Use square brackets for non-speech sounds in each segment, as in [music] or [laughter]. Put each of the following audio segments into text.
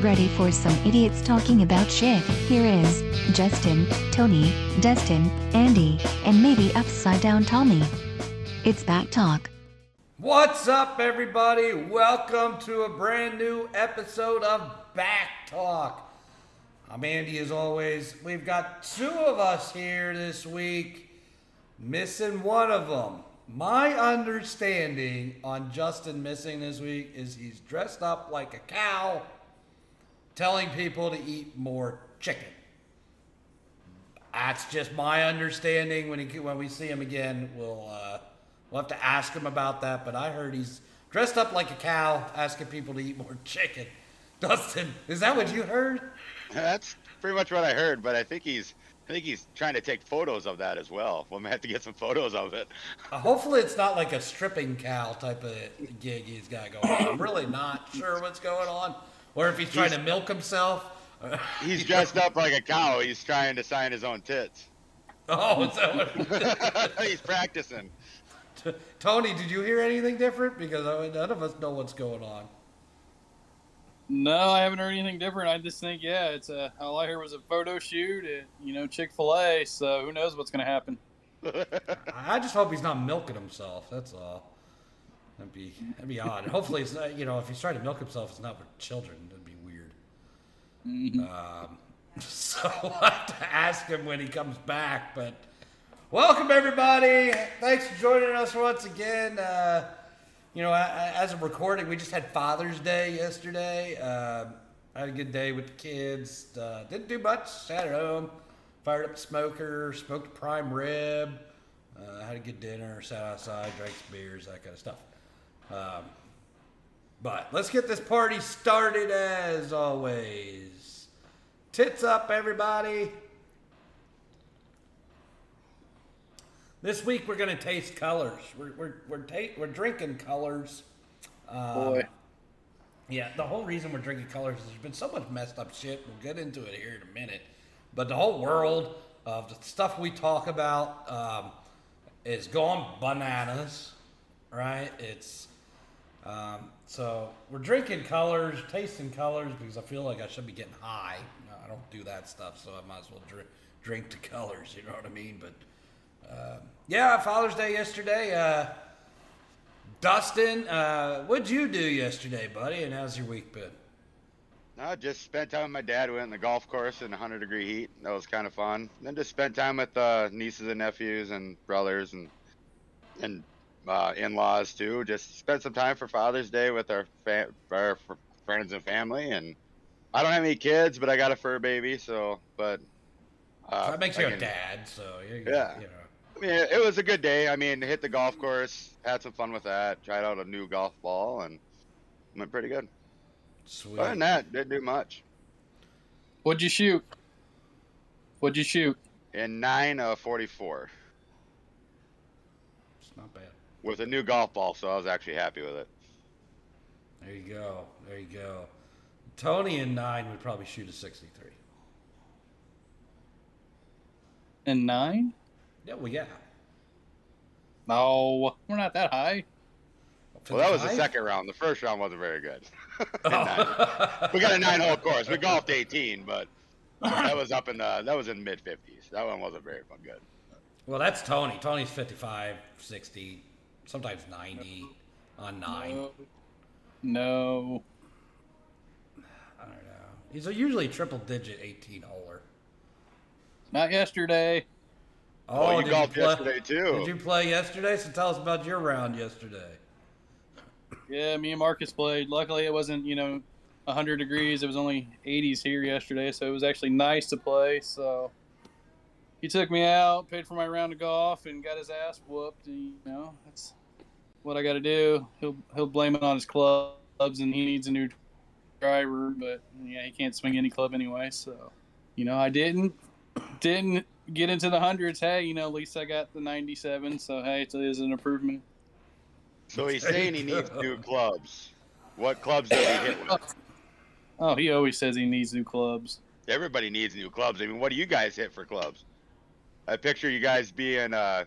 Ready for some idiots talking about shit? Here is Justin, Tony, Dustin, Andy, and maybe Upside Down Tommy. It's BACC Talk. What's up, everybody? Welcome to a brand new episode of BACC Talk. I'm Andy, as always. We've got two of us here this week, missing one of them. My understanding on Justin missing this week is he's dressed up like a cow, telling people to eat more chicken. That's just my understanding. When he when we see him again, we'll uh, we'll have to ask him about that. But I heard he's dressed up like a cow, asking people to eat more [laughs] chicken. Dustin, is that what you heard? That's pretty much what I heard, but I think he's I think he's trying to take photos of that as well. We'll have to get some photos of it. Uh, hopefully, it's not like a stripping cow type of gig he's got going on. I'm really not sure what's going on, or if he's trying He's- to milk himself. He's dressed up like a cow. He's trying to sign his own tits. [laughs] Oh, is that what? [laughs] he's practicing. Tony, did you hear anything different? Because I mean, none of us know what's going on. No, I haven't heard anything different. I just think, yeah, it's a. All I heard was a photo shoot at you know Chick Fil A. So who knows what's going to happen? [laughs] I just hope he's not milking himself. That's all. That'd be that'd be odd. Hopefully, it's not. You know, if he's trying to milk himself, it's not for children. That'd be weird. Um, [laughs] so I'll have to ask him when he comes back. But welcome everybody. Thanks for joining us once again. Uh, you know, a- a- as of recording, we just had Father's Day yesterday. Um I had a good day with the kids. Uh, didn't do much. Sat at home, fired up the smoker, smoked a prime rib. Uh, had a good dinner, sat outside, drank some beers, that kind of stuff. Um, but let's get this party started as always. Tits up, everybody. This week we're gonna taste colors. We're we're we're, ta- we're drinking colors. Um, Boy, yeah, the whole reason we're drinking colors is there's been so much messed up shit. We'll get into it here in a minute. But the whole world of the stuff we talk about um, is going bananas, right? It's um, so we're drinking colors, tasting colors because I feel like I should be getting high. I don't do that stuff, so I might as well drink drink the colors. You know what I mean? But uh, yeah, Father's Day yesterday. Uh, Dustin, uh, what'd you do yesterday, buddy? And how's your week been? No, just spent time with my dad. Went on the golf course in 100 degree heat. That was kind of fun. Then just spent time with uh, nieces and nephews and brothers and and uh, in-laws too. Just spent some time for Father's Day with our fa- our friends and family. And I don't have any kids, but I got a fur baby. So, but uh, that makes I you a dad, so you, Yeah. you know. I mean, it was a good day. I mean, hit the golf course, had some fun with that, tried out a new golf ball, and went pretty good. Sweet. Other than that, didn't do much. what'd you shoot? What'd you shoot? In nine of 44 It's not bad. With a new golf ball, so I was actually happy with it. There you go. There you go. Tony in nine would probably shoot a 63. And nine? Yeah, well, yeah. No, we're not that high. Well, that was the second round. The first round wasn't very good. [laughs] [laughs] Oh. We got a nine-hole course. We golfed 18, but that was up in the that was in mid 50s. That one wasn't very fun good. well, that's Tony. Tony's 55, 60, sometimes 90 on nine. No. No. I don't know. He's a usually triple digit 18 holer. Not yesterday. Oh, you did golfed play- yesterday too. Did you play yesterday? So tell us about your round yesterday. Yeah, me and Marcus played. Luckily, it wasn't, you know, 100 degrees. It was only 80s here yesterday, so it was actually nice to play. So he took me out, paid for my round of golf, and got his ass whooped. And, you know, that's what I got to do. He'll he'll blame it on his clubs, and he needs a new driver. But yeah, he can't swing any club anyway. So, you know, I didn't didn't get into the hundreds. Hey, you know, at least I got the 97. So hey, it is an improvement. So he's saying he needs new [laughs] clubs. What clubs does he hit with? Oh, he always says he needs new clubs. Everybody needs new clubs. I mean, what do you guys hit for clubs? I picture you guys being uh,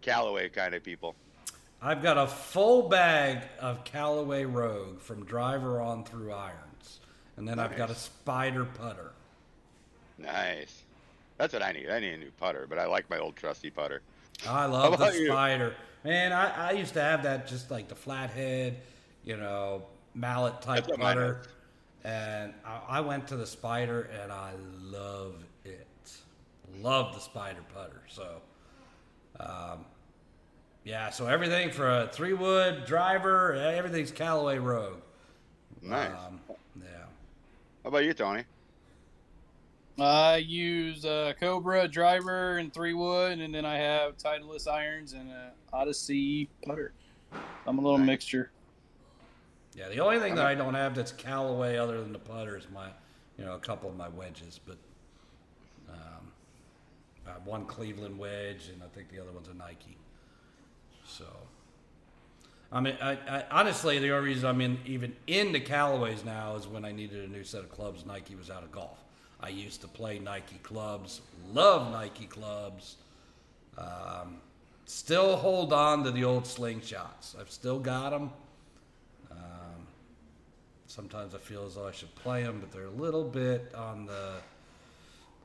Callaway kind of people. I've got a full bag of Callaway Rogue from driver on through irons. and then I've got a spider putter. Nice. That's what I need. I need a new putter, but I like my old trusty putter. I love the about you? spider. Man, I, I used to have that just like the flathead, you know, mallet type That's what mine putter. And I, I went to the spider and I love it. Love the spider putter. So, um, yeah, so everything for a three wood driver, everything's Callaway Rogue. Nice. Um, yeah. How about you, Tony? I use a Cobra driver and three wood, and then I have Titleist irons and a Odyssey putter. I'm a little Nice. mixture. Yeah, the only thing that I don't have that's Callaway other than the putter is my, you know, a couple of my wedges, but um, I have one Cleveland wedge and I think the other one's a Nike. So, I mean, I, I honestly the only reason I'm in even into Callaways now is when I needed a new set of clubs. Nike was out of golf. I used to play Nike clubs, love Nike clubs. Um, still hold on to the old slingshots. I've still got them. Um, sometimes I feel as though I should play them, but they're a little bit on the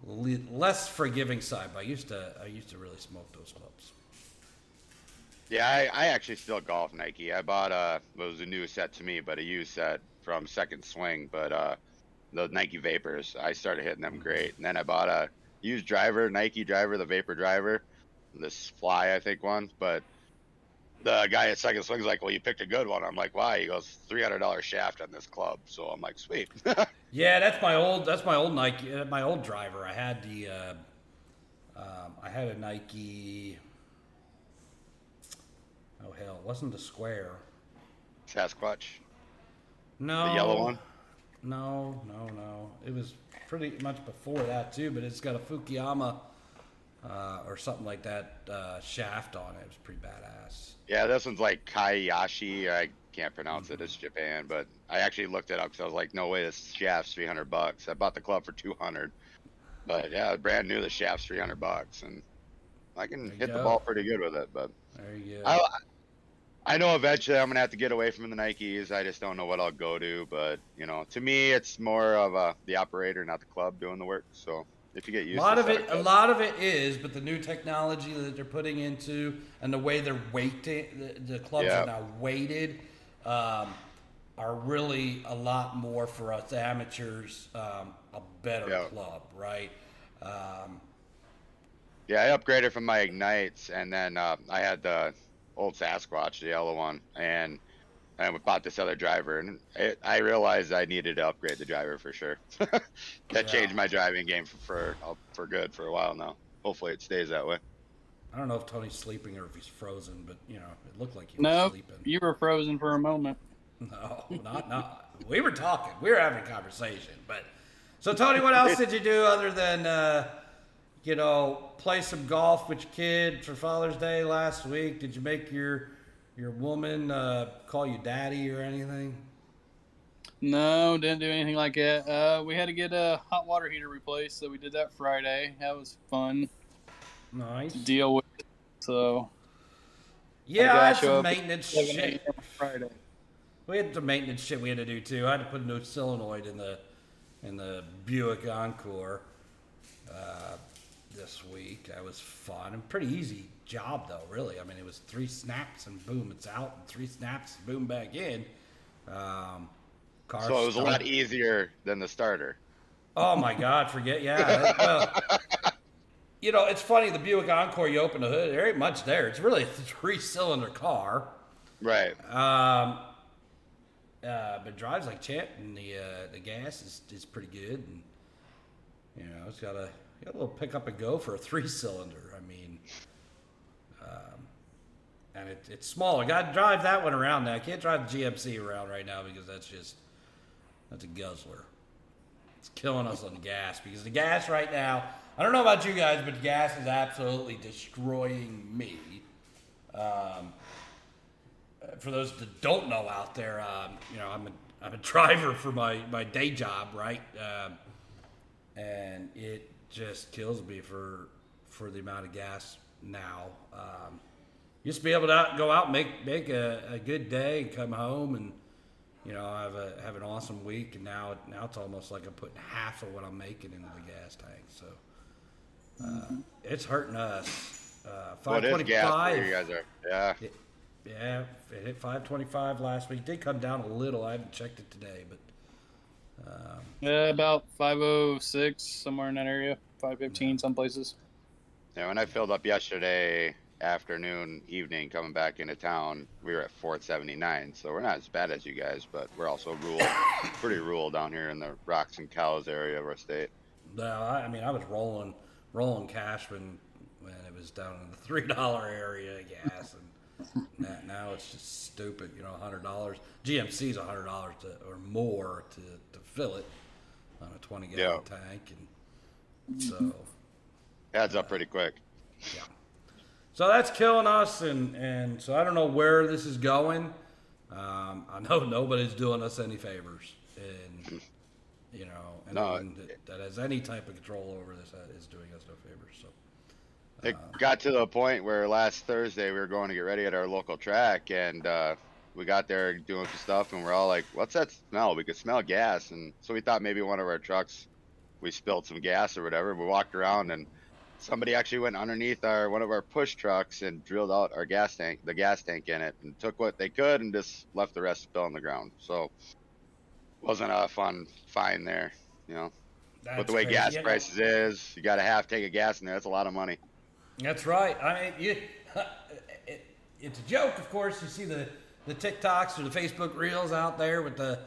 le- less forgiving side. But I used to, I used to really smoke those clubs. Yeah, I, I actually still golf Nike. I bought a it was a new set to me, but a used set from Second Swing. But uh, the Nike Vapors, I started hitting them great. And then I bought a used driver, Nike driver, the Vapor driver, this Fly I think one. But the guy at Second Swing's like, "Well, you picked a good one." I'm like, "Why?" He goes, 300 dollars shaft on this club." So I'm like, "Sweet." [laughs] Yeah, that's my old, that's my old Nike, uh, my old driver. I had the, uh, um, I had a Nike. Oh hell, it wasn't the square. Sasquatch, No, the yellow one. No, no, no. It was pretty much before that too, but it's got a Fukuyama uh, or something like that uh, shaft on it. It was pretty badass. Yeah, this one's like Kaiyashi. I can't pronounce it. It's Japan, but I actually looked it up because I was like, no way, this shaft's 300 bucks. I bought the club for 200, but yeah, brand new. The shaft's 300 bucks, and I can hit the ball pretty good with it. But There you go. I, I know eventually I'm gonna have to get away from the Nikes. I just don't know what I'll go to. But you know, to me, it's more of uh, the operator, not the club, doing the work. So if you get used, a lot to of it, a lot of it is, but the new technology that they're putting into and the way they're weighting, the, the clubs Yeah. are now weighted, um, are really a lot more for us amateurs. Um, a better Yeah. club, right? Um, Yeah, I upgraded from my ignites, and then uh, I had the old Sasquatch, the yellow one, and and we bought this other driver, and it, I realized I needed to upgrade the driver for sure. [laughs] that Yeah. changed my driving game for for, uh, for good for a while now. Hopefully, it stays that way. I don't know if Tony's sleeping or if he's frozen, but you know, it looked like he was No, sleeping. you were frozen for a moment. [laughs] No, not not. We were talking. We were having a conversation. But so, Tony, what else [laughs] did you do other than uh, you know play some golf with your kid for Father's Day last week? Did you make your your woman uh, call you daddy or anything? No, didn't do anything like that. Uh, we had to get a hot water heater replaced, so we did that Friday. That was fun Nice. to deal with. it, So Yeah, I had some maintenance shit. Friday. We had some maintenance shit we had to do too. I had to put a new solenoid in the in the Buick Encore uh, this week. That was fun and pretty easy job though. Really, I mean, it was three snaps and boom, it's out. And three snaps, boom, back in. Um, car So it was a lot easier than the starter. Oh my God, forget yeah. well, [laughs] you know, it's funny. The Buick Encore, you open the hood, there ain't much there. It's really a three-cylinder car. Right. Um, uh, but drives like champ, and the uh, the gas is, is pretty good, and you know it's got a got a little pick up and go for a three cylinder. I mean, um, and it, it's smaller. Got to drive that one around now. I can't drive the GMC around right now because that's just that's a guzzler. It's killing us on gas because the gas right now. I don't know about you guys, but gas is absolutely destroying me. Um, for those that don't know out there, um, you know, I'm a I'm a driver for my my day job, right? Um, and it just kills me for for the amount of gas now. Um, used to be able to out, go out and make make a, a good day and come home and you know, have a have an awesome week, and now now it's almost like I'm putting half of what I'm making into the gas tank. So uh, it's hurting us. Uh, What Five is gas you guys are? Yeah. Yeah, it hit five twenty-five last week. Did come down a little. I haven't checked it today, but um, Yeah, about 506 somewhere in that area. 515 some places. Yeah, when I filled up yesterday afternoon, evening, coming back into town, we were at 479. So we're not as bad as you guys, but we're also rural, [coughs] pretty rural down here in the Rocks and Cows area of our state. no, I, I mean, I was rolling rolling cash when when it was down in the three dollar area gas, and now, now it's just stupid. You know, hundred dollars. GMC's a hundred dollars or more to, to fill it on a twenty gallon tank, and so Adds up pretty quick. yeah. So that's killing us, and and so I don't know where this is going. Um, I know [laughs] nobody's doing us any favors, and you know, and, No, that, that has any type of control over this is doing us no favors. So It got to the point where last Thursday we were going to get ready at our local track, and uh, we got there doing some stuff, and we're all like, "What's that smell?" We could smell gas, and so we thought maybe one of our trucks we spilled some gas or whatever. We walked around, and somebody actually went underneath our one of our push trucks and drilled out our gas tank, the gas tank in it, and took what they could and just left the rest spill on the ground. So wasn't a fun find there, you know. that's With the way crazy. gas prices is, you got a half tank of gas in there. That's a lot of money. That's right. I mean, you, it, [laughs] it's a joke, of course. You see the, the TikToks or the Facebook reels out there with the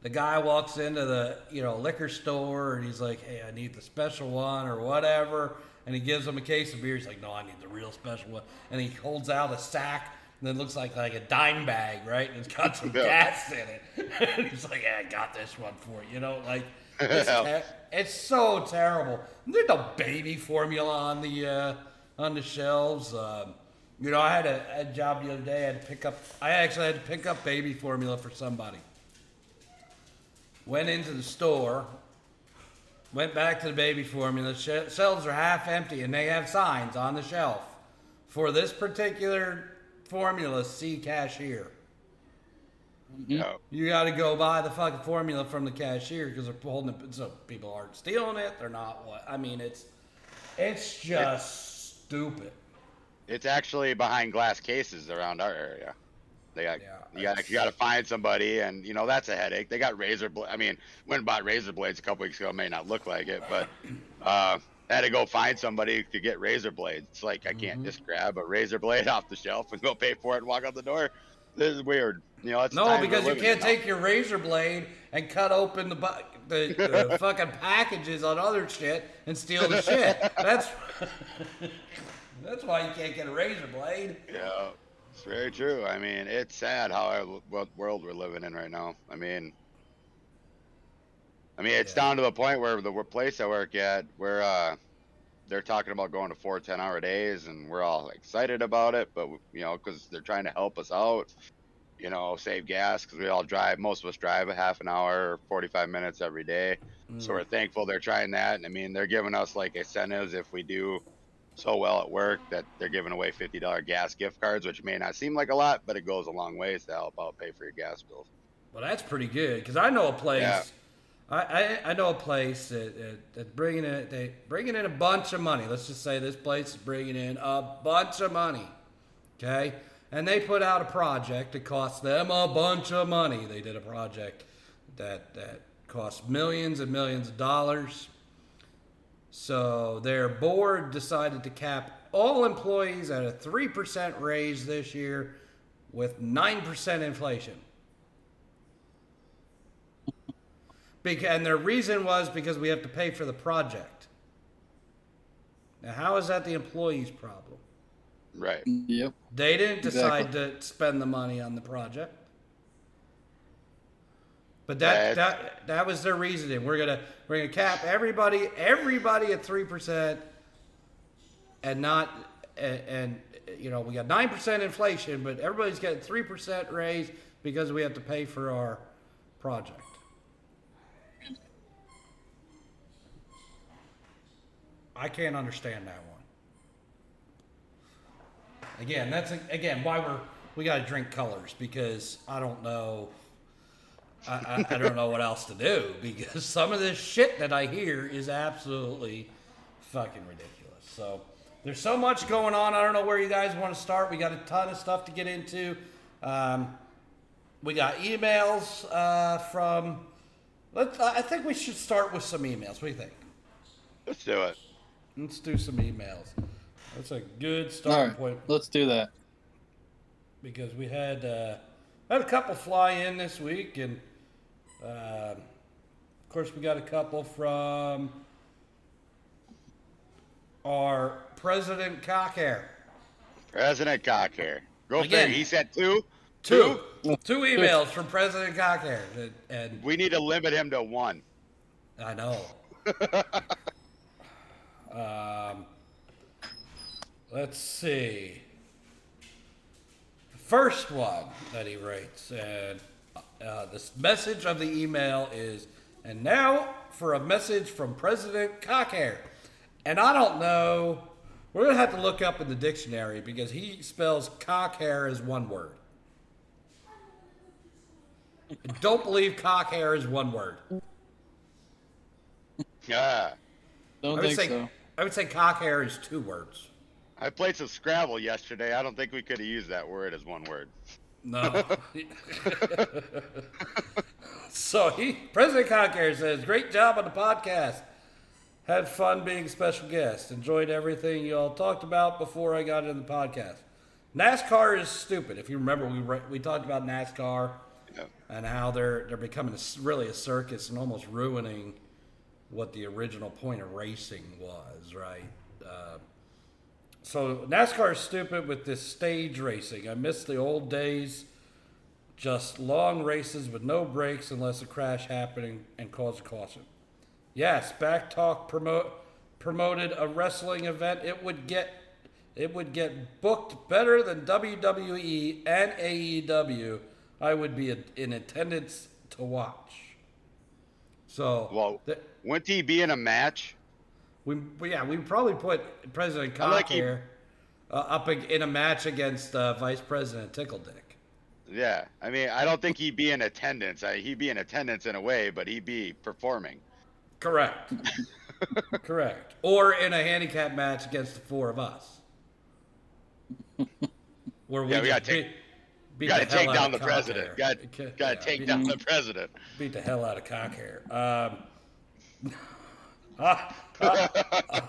the guy walks into the you know liquor store and he's like, "Hey, I need the special one or whatever," and he gives him a case of beer. He's like, "No, I need the real special one," and he holds out a sack. And it looks like like a dime bag, right? And it's got some [laughs] Yeah. gas in it. [laughs] and he's like, "Yeah, I got this one for you." You know, like it's, Yeah. ter- it's so terrible. There's no baby formula on the uh, on the shelves. Um, you know, I had a, a job the other day. I had to pick up. I actually had to pick up baby formula for somebody. Went into the store. Went back to the baby formula. Sh- shelves are half empty, and they have signs on the shelf for this particular formula. See cashier. You know. You got to go buy the fucking formula from the cashier because they're holding it. So people aren't stealing it. They're not what. I mean, it's it's just stupid. It's actually behind glass cases around our area. They got Yeah, you got you got to find somebody, and you know that's a headache. They got razor blade. I mean, went and bought razor blades a couple weeks ago. May not look like it, but uh, had to go find somebody to get razor blades. It's like I Mm-hmm. can't just grab a razor blade [laughs] off the shelf and go pay for it and walk out the door. This is weird. You know, No, because you can't take your razor blade and cut open the bu- the, the [laughs] fucking packages on other shit and steal the shit. That's that's why you can't get a razor blade. Yeah, it's very true. I mean, it's sad how our, what world we're living in right now. I mean, I mean, it's Yeah. down to the point where the place I work at, where uh, they're talking about going to four ten hour days, and we're all excited about it, but you know, because they're trying to help us out, you know, save gas, because we all drive, most of us drive a half an hour 45 minutes every day. So mm. we're thankful they're trying that. And I mean, they're giving us like incentives if we do so well at work that they're giving away $50 gas gift cards, which may not seem like a lot, but it goes a long ways to help out pay for your gas bills. Well, that's pretty good because I know a place. Yeah. I, I, I know a place that, that, that bringing in they bringing in a bunch of money. Let's just say this place is bringing in a bunch of money, okay? And they put out a project that cost them a bunch of money. They did a project that that cost millions and millions of dollars. So their board decided to cap all employees at a three percent raise this year, with nine percent inflation. And their reason was because we have to pay for the project. Now, how is that the employee's problem? Right. Yep. They didn't decide Exactly. to spend the money on the project. But that, That's- that that was their reasoning. We're gonna we're gonna cap everybody everybody at three percent, and not and, and you know we got nine percent inflation, but everybody's getting three percent raise because we have to pay for our project. I can't understand that one. Again, that's again why we're we got to drink colors because I don't know. I, I, I don't know what else to do because [laughs] some of this shit that I hear is absolutely fucking ridiculous. So there's so much going on. I don't know where you guys want to start. We got a ton of stuff to get into. Um, we got emails uh, from. Let's. I think we should start with some emails. What do you think? Let's do it. Let's do some emails. That's a good All starting right, point let's do that. because we had uh, had a couple fly in this week, and uh, of course we got a couple from our president Cockhair. President Cockhair. Go Again. figure. He said two. Two, two emails from President Cockhair, and, and We need to limit him to one. I know. [laughs] um, let's see. The first one that he writes, and uh, this message of the email is, and now for a message from President Cockhair. And I don't know, we're going to have to look up in the dictionary because he spells cockhair as one word. I don't believe cockhair is one word. Yeah. Don't I would think say so. I would say cock hair is two words. I played some Scrabble yesterday. I don't think we could have used that word as one word. No. [laughs] [laughs] so he President Cockhair says, Great job on the podcast. Had fun being a special guest. Enjoyed everything you all talked about before I got into the podcast. NASCAR is stupid. If you remember, we re- we talked about NASCAR Yeah. and how they're they're becoming a really a circus and almost ruining what the original point of racing was, right? Uh, so NASCAR is stupid with this stage racing. I miss the old days, just long races with no breaks unless a crash happening and cause a caution. Yes, BACC Talk promote promoted a wrestling event. It would get it would get booked better than WWE and AEW. I would be in attendance to watch. So Well, th- wouldn't he be in a match? We, yeah, we probably put President I like he- Cockhair uh, up in a match against uh, Vice President Tickledick. Yeah. I mean, I don't think he'd be in attendance. I, he'd be in attendance in a way, but he'd be performing. Correct. [laughs] Correct. Or in a handicap match against the four of us. Where we Yeah, we gotta take- beat, beat Got to the hell take down the president. Got Okay, got yeah, to take down the president. beat the hell out of Cockhair. Um, [laughs] ah, ah, ah. [laughs]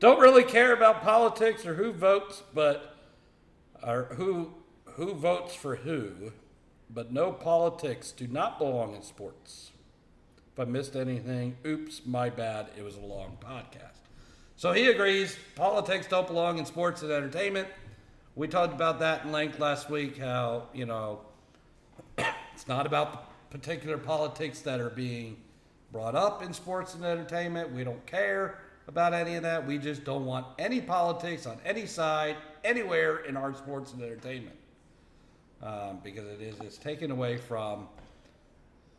don't really care about politics or who votes, but or who who votes for who. But no politics do not belong in sports. If I missed anything, oops, my bad. It was a long podcast. So he agrees politics don't belong in sports and entertainment. We talked about that in length last week. How you know [coughs] it's not about the particular politics that are being brought up in sports and entertainment. We don't care about any of that. We just don't want any politics on any side, anywhere in our sports and entertainment. Um, because it is it's taken away from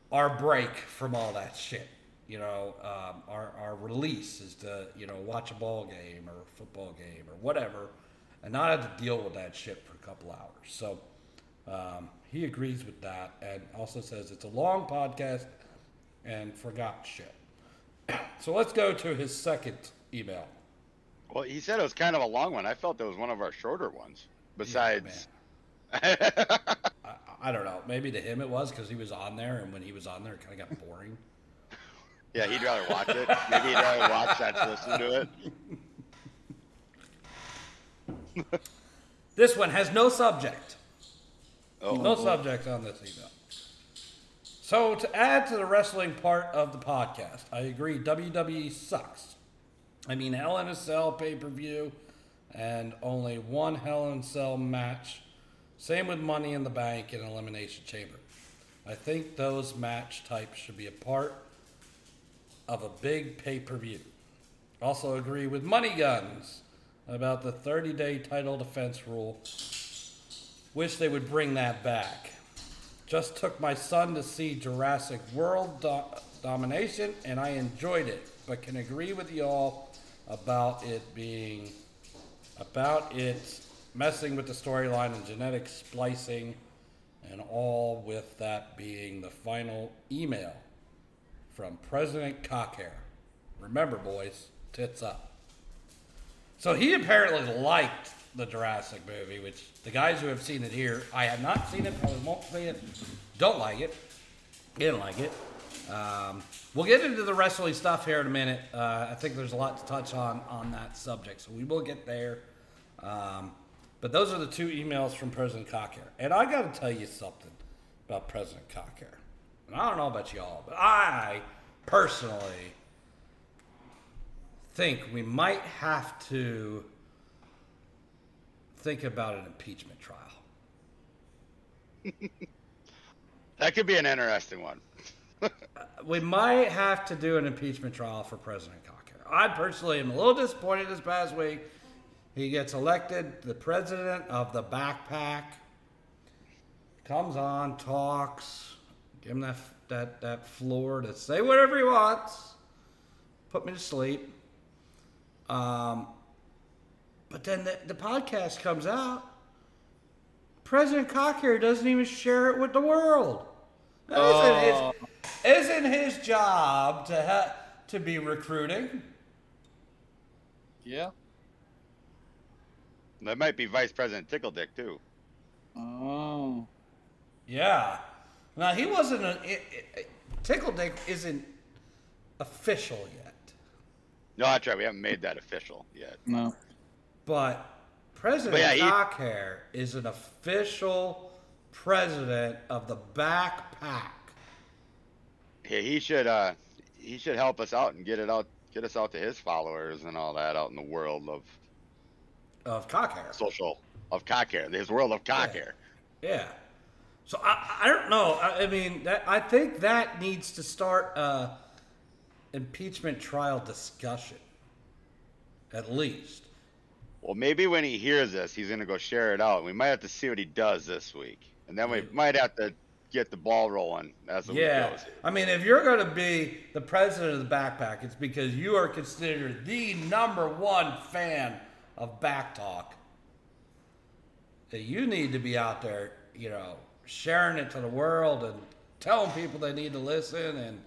our break from all that shit. You know, um, our, our release is to, you know, watch a ball game or football game or whatever and not have to deal with that shit for a couple hours. So um, he agrees with that and also says it's a long podcast and forgot shit. So let's go to his second email. Well, he said it was kind of a long one. I felt it was one of our shorter ones. Besides, [laughs] I, I don't know. Maybe to him it was because he was on there, and when he was on there, it kind of got boring. [laughs] yeah, he'd rather watch it. Maybe he'd rather watch that listen to it. [laughs] This one has no subject. Oh, No subject on this email. So to add to the wrestling part of the podcast, I agree WWE sucks. I mean Hell in a Cell pay per view and only one Hell in a Cell match. Same with Money in the Bank and Elimination Chamber. I think those match types should be a part of a big pay per view. Also agree with Money Guns about the 30 day title defense rule. Wish they would bring that back. Just took my son to see Jurassic World Do- Domination and I enjoyed it, but can agree with y'all about it being about it messing with the storyline and genetic splicing And all with that being the final email from President Cockhair. Remember, boys, tits up. So he apparently liked the Jurassic movie, which the guys who have seen it here, I have not seen it, probably won't see it, don't like it. Didn't like it. Um, we'll get into the wrestling stuff here in a minute. Uh, I think there's a lot to touch on on that subject, so we will get there. Um, but those are the two emails from President Cockhair. And I got to tell you something about President Cockhair. And I don't know about y'all, but I personally think we might have to think about an impeachment trial. [laughs] That could be an interesting one. [laughs] we might have to do an impeachment trial for President Cockhair. I personally am a little disappointed this past week. He gets elected the president of the backpack. Comes on, talks, give him that that that floor to say whatever he wants. Put me to sleep. Um, but then the, the podcast comes out. President Cockhair doesn't even share it with the world. That Oh. isn't, his, oh. isn't his job to ha- to be recruiting? Yeah. That might be Vice President Tickle Dick too. Oh. Yeah. Now he wasn't a it, it, Tickle Dick isn't official yet, No, that's right. We haven't made that official yet. No. But President But yeah, he- Cockhair is an official president of the backpack. Yeah, he should. Uh, he should help us out and get it out, get us out to his followers and all that out in the world of Of Cockhair. social of cockhair. His world of cockhair. Yeah. So I, I don't know. I, I mean, that, I think that needs to start a impeachment trial discussion, at least. Well, maybe when he hears this, he's gonna go share it out. We might have to see what he does this week, and then we might have to get the ball rolling as the Yeah. week goes. I mean, if you're going to be the president of the backpack, it's because you are considered the number one fan of BACC Talk. That you need to be out there, you know, sharing it to the world and telling people they need to listen and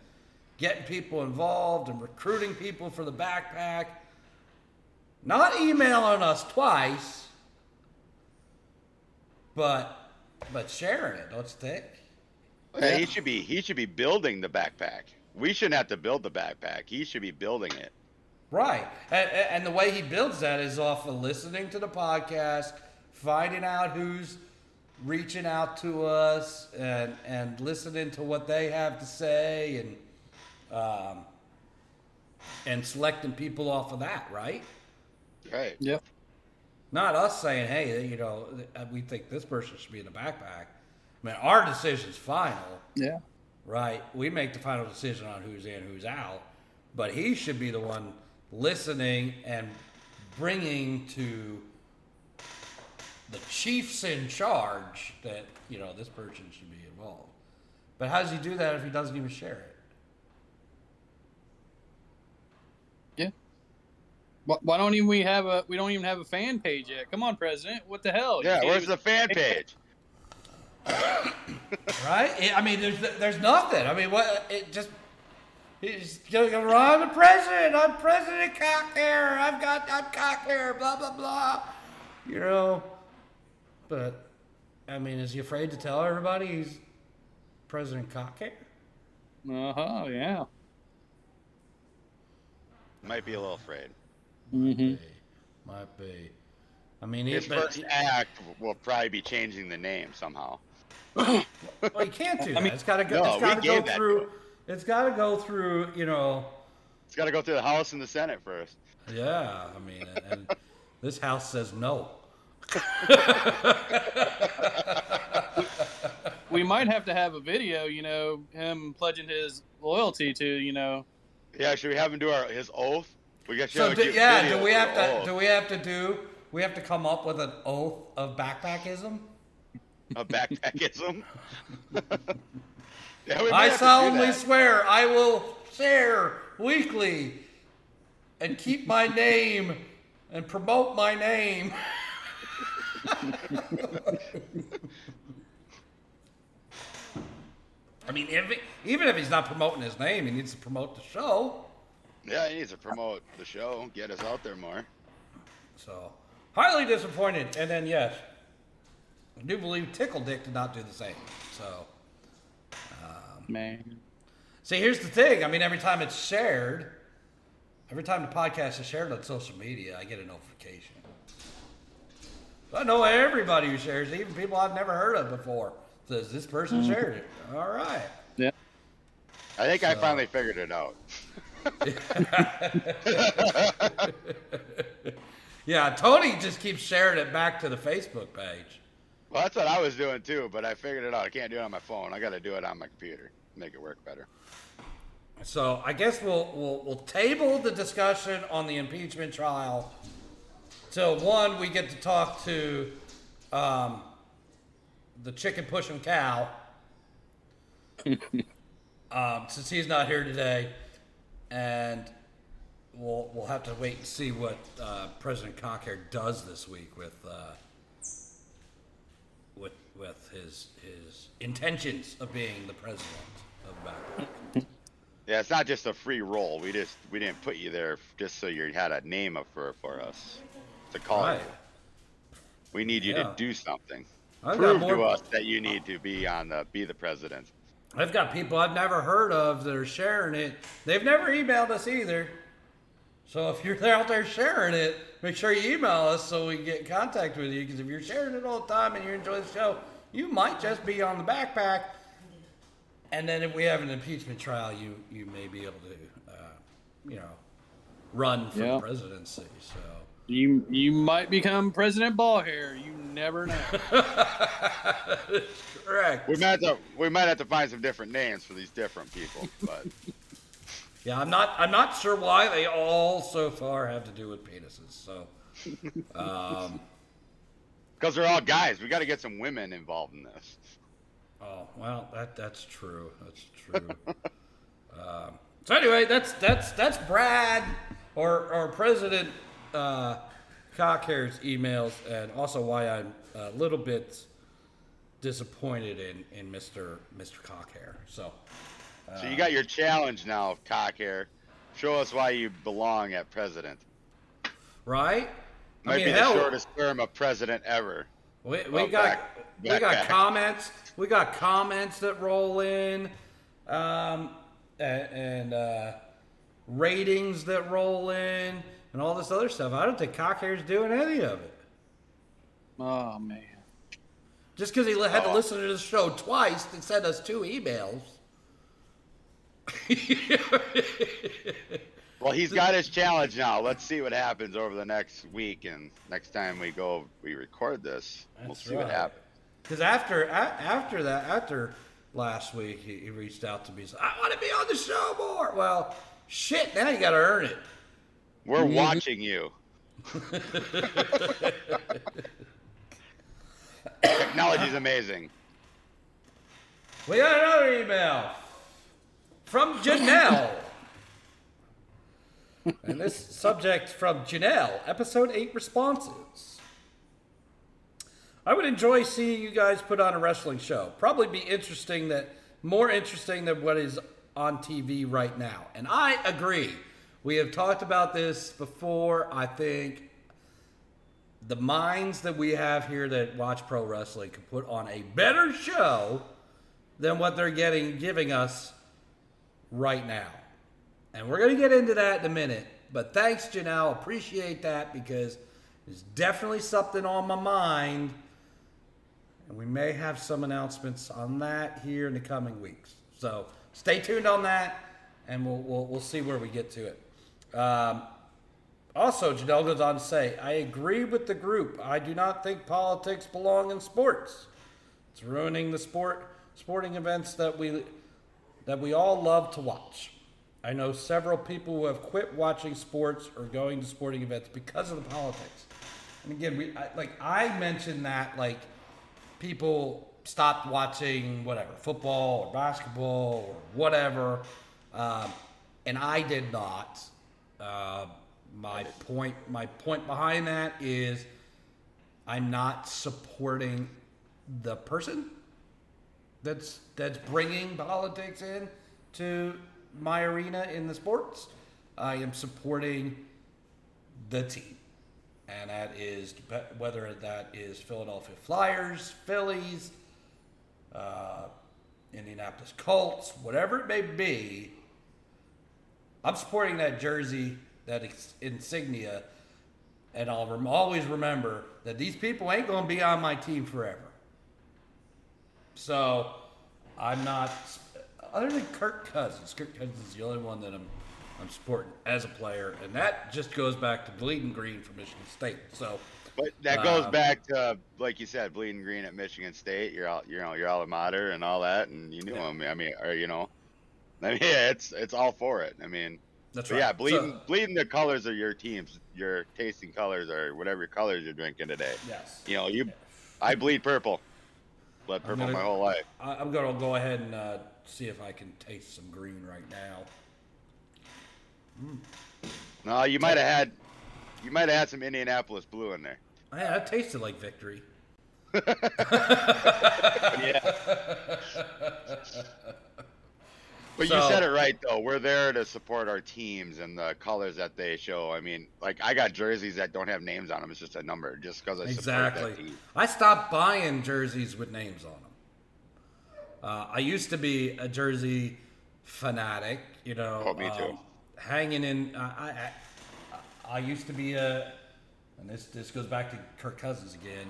getting people involved and recruiting people for the backpack. Not emailing us twice, but but sharing it, don't you think? Yeah, he should be. He should be building the backpack. We shouldn't have to build the backpack. He should be building it. Right. And, and the way he builds that is off of listening to the podcast, finding out who's reaching out to us, and, and listening to what they have to say, and, um, and selecting people off of that, right? Right. Yep. Not us saying, hey, you know, we think this person should be in the backpack. I mean, our decision's final. Yeah. right? We make the final decision on who's in, who's out, but he should be the one listening and bringing to the chiefs in charge that you know this person should be involved. But how does he do that if he doesn't even share it? Why, why don't even we have a we don't even have a fan page yet? Come on, President. What the hell? Yeah. Where's even- the fan page? [laughs] Right? I mean, there's there's nothing. I mean, what it just. He's going to run the president. I'm President Cockhair. I've got, I'm Cockhair, blah, blah, blah. You know, but, I mean, is he afraid to tell everybody he's President Cockhair? Uh-huh, yeah. Might be a little afraid. Mm-hmm. Might be. I mean, he, His but, first act will probably be changing the name somehow. [coughs] well, he can't do that. I mean- it's got to go, No, it's got to go gave that to through, it's got to go through, you know, It's got to go through the House and the Senate first. yeah, I mean, and [laughs] this house says no. [laughs] We might have to have a video, you know, him pledging his loyalty to, you know. Yeah, should we have him do our his oath? We got So do, yeah, video do we have to oath. do we have to do we have to come up with an oath of backpackism? a backpackism? [laughs] yeah, I have to do solemnly swear I will share weekly and keep my name and promote my name. [laughs] I mean, if even if he's not promoting his name, he needs to promote the show. Yeah, he needs to promote the show, get us out there more. So, highly disappointed. And then, yes, I do believe Tickle Dick did not do the same. So, um, Man. see, here's the thing. I mean, every time it's shared, every time the podcast is shared on social media, I get a notification. So I know everybody who shares, even people I've never heard of before, says this person mm-hmm. shared it. All right. Yeah. I think I finally figured it out. [laughs] Yeah, Tony just keeps sharing it back to the Facebook page. Well, that's what I was doing too, but I figured it out. I can't do it on my phone. I got to do it on my computer. Make it work better. So I guess we'll we'll we'll table the discussion on the impeachment trial till one we get to talk to um, the chicken pushing cow. [laughs] um, since he's not here today, and we'll we'll have to wait and see what uh, President Cockhair does this week with uh, with with his his intentions of being the president of. [laughs] Yeah, it's not just a free roll. We just we didn't put you there just so you had a name up for for us to call Right. you. We need you Yeah. to do something. I've got Prove to us that you need to be on the be the president. I've got people I've never heard of that are sharing it. They've never emailed us either. So if you're out there sharing it, make sure you email us so we can get in contact with you. Because if you're sharing it all the time and you enjoy the show, you might just be on the backpack. And then if we have an impeachment trial, you you may be able to, uh, you know, run for Yeah. the presidency. So You you might become President Ballhair. You never know. [laughs] correct. We might have to we might have to find some different names for these different people, but [laughs] Yeah, I'm not. I'm not sure why they all so far have to do with penises. So, [laughs] um, because they're all guys, we got to get some women involved in this. oh well, that that's true. That's true. um, so anyway, that's that's that's Brad or or President uh, Cockhair's emails, and also why I'm a little bit disappointed in in Mr. Mr. Cockhair. So. So you got your challenge now, cockhair. Show us why you belong at president. Right? Might be the shortest term of president ever. We, we Well, got back- we got back. comments. We got comments that roll in, um, and, and uh, ratings that roll in, and all this other stuff. I don't think Cockhair's doing any of it. Oh man. Just because he had to Oh. listen to the show twice and send us two emails. [laughs] Well, he's got his challenge now. Let's see what happens over the next week, and next time we go, we record this. we'll That's see what happens. Because after a, after that, after last week, he, he reached out to me. and said, "I want to be on the show more." Well, shit. Now you got to earn it. We're mm-hmm. watching you. Technology is amazing. We got another email from Janelle. and this subject from Janelle, episode 8 responses. I would enjoy seeing you guys put on a wrestling show. Probably be interesting that more interesting than what is on TV right now. And I agree. We have talked about this before. I think the minds that we have here that watch pro wrestling could put on a better show than what they're getting giving us right now. And we're going to get into that in a minute. But thanks, Janelle. Appreciate that because it's definitely something on my mind. And we may have some announcements on that here in the coming weeks. So stay tuned on that, and we'll, we'll, we'll see where we get to it. Um, also, Janelle goes on to say, I agree with the group. I do not think politics belong in sports. It's ruining the sport sporting events that we that we all love to watch. I know several people who have quit watching sports or going to sporting events because of the politics. And again, we I, like I mentioned that like people stopped watching whatever football or basketball or whatever, um, and I did not. Uh, my point my point behind that is I'm not supporting the person. that's that's bringing politics in to my arena in the sports. I am supporting the team, and that is whether that is Philadelphia Flyers, Phillies, uh, Indianapolis Colts, whatever it may be. I'm supporting that jersey, that insignia, and I'll rem- always remember that these people ain't going to be on my team forever. So I'm not, other than Kirk Cousins. Kirk Cousins is the only one that I'm I'm supporting as a player, and that just goes back to bleeding green for Michigan State. So, but that goes um, back to like you said, bleeding green at Michigan State. You're all you know your alma mater and all that, and you knew yeah. him. I mean, or you know, [laughs] I mean, yeah, it's it's all for it. I mean, that's right. Yeah, bleeding so, bleeding the colors of your teams, your tasting colors or whatever colors you're drinking today. Yes. You know, you, I bleed purple. Bled purple gonna, my whole life. I'm gonna go ahead and uh, see if I can taste some green right now. Mm. No, you might have had, you might have had some Indianapolis blue in there. Yeah, that tasted like victory. [laughs] [laughs] yeah. But so, you said it right though. We're there to support our teams and the colors that they show. I mean, like I got jerseys that don't have names on them. It's just a number, just because I exactly. I stopped buying jerseys with names on them. Uh, I used to be a jersey fanatic. You know, oh, me too. Um, hanging in. Uh, I, I I used to be a, and this this goes back to Kirk Cousins again.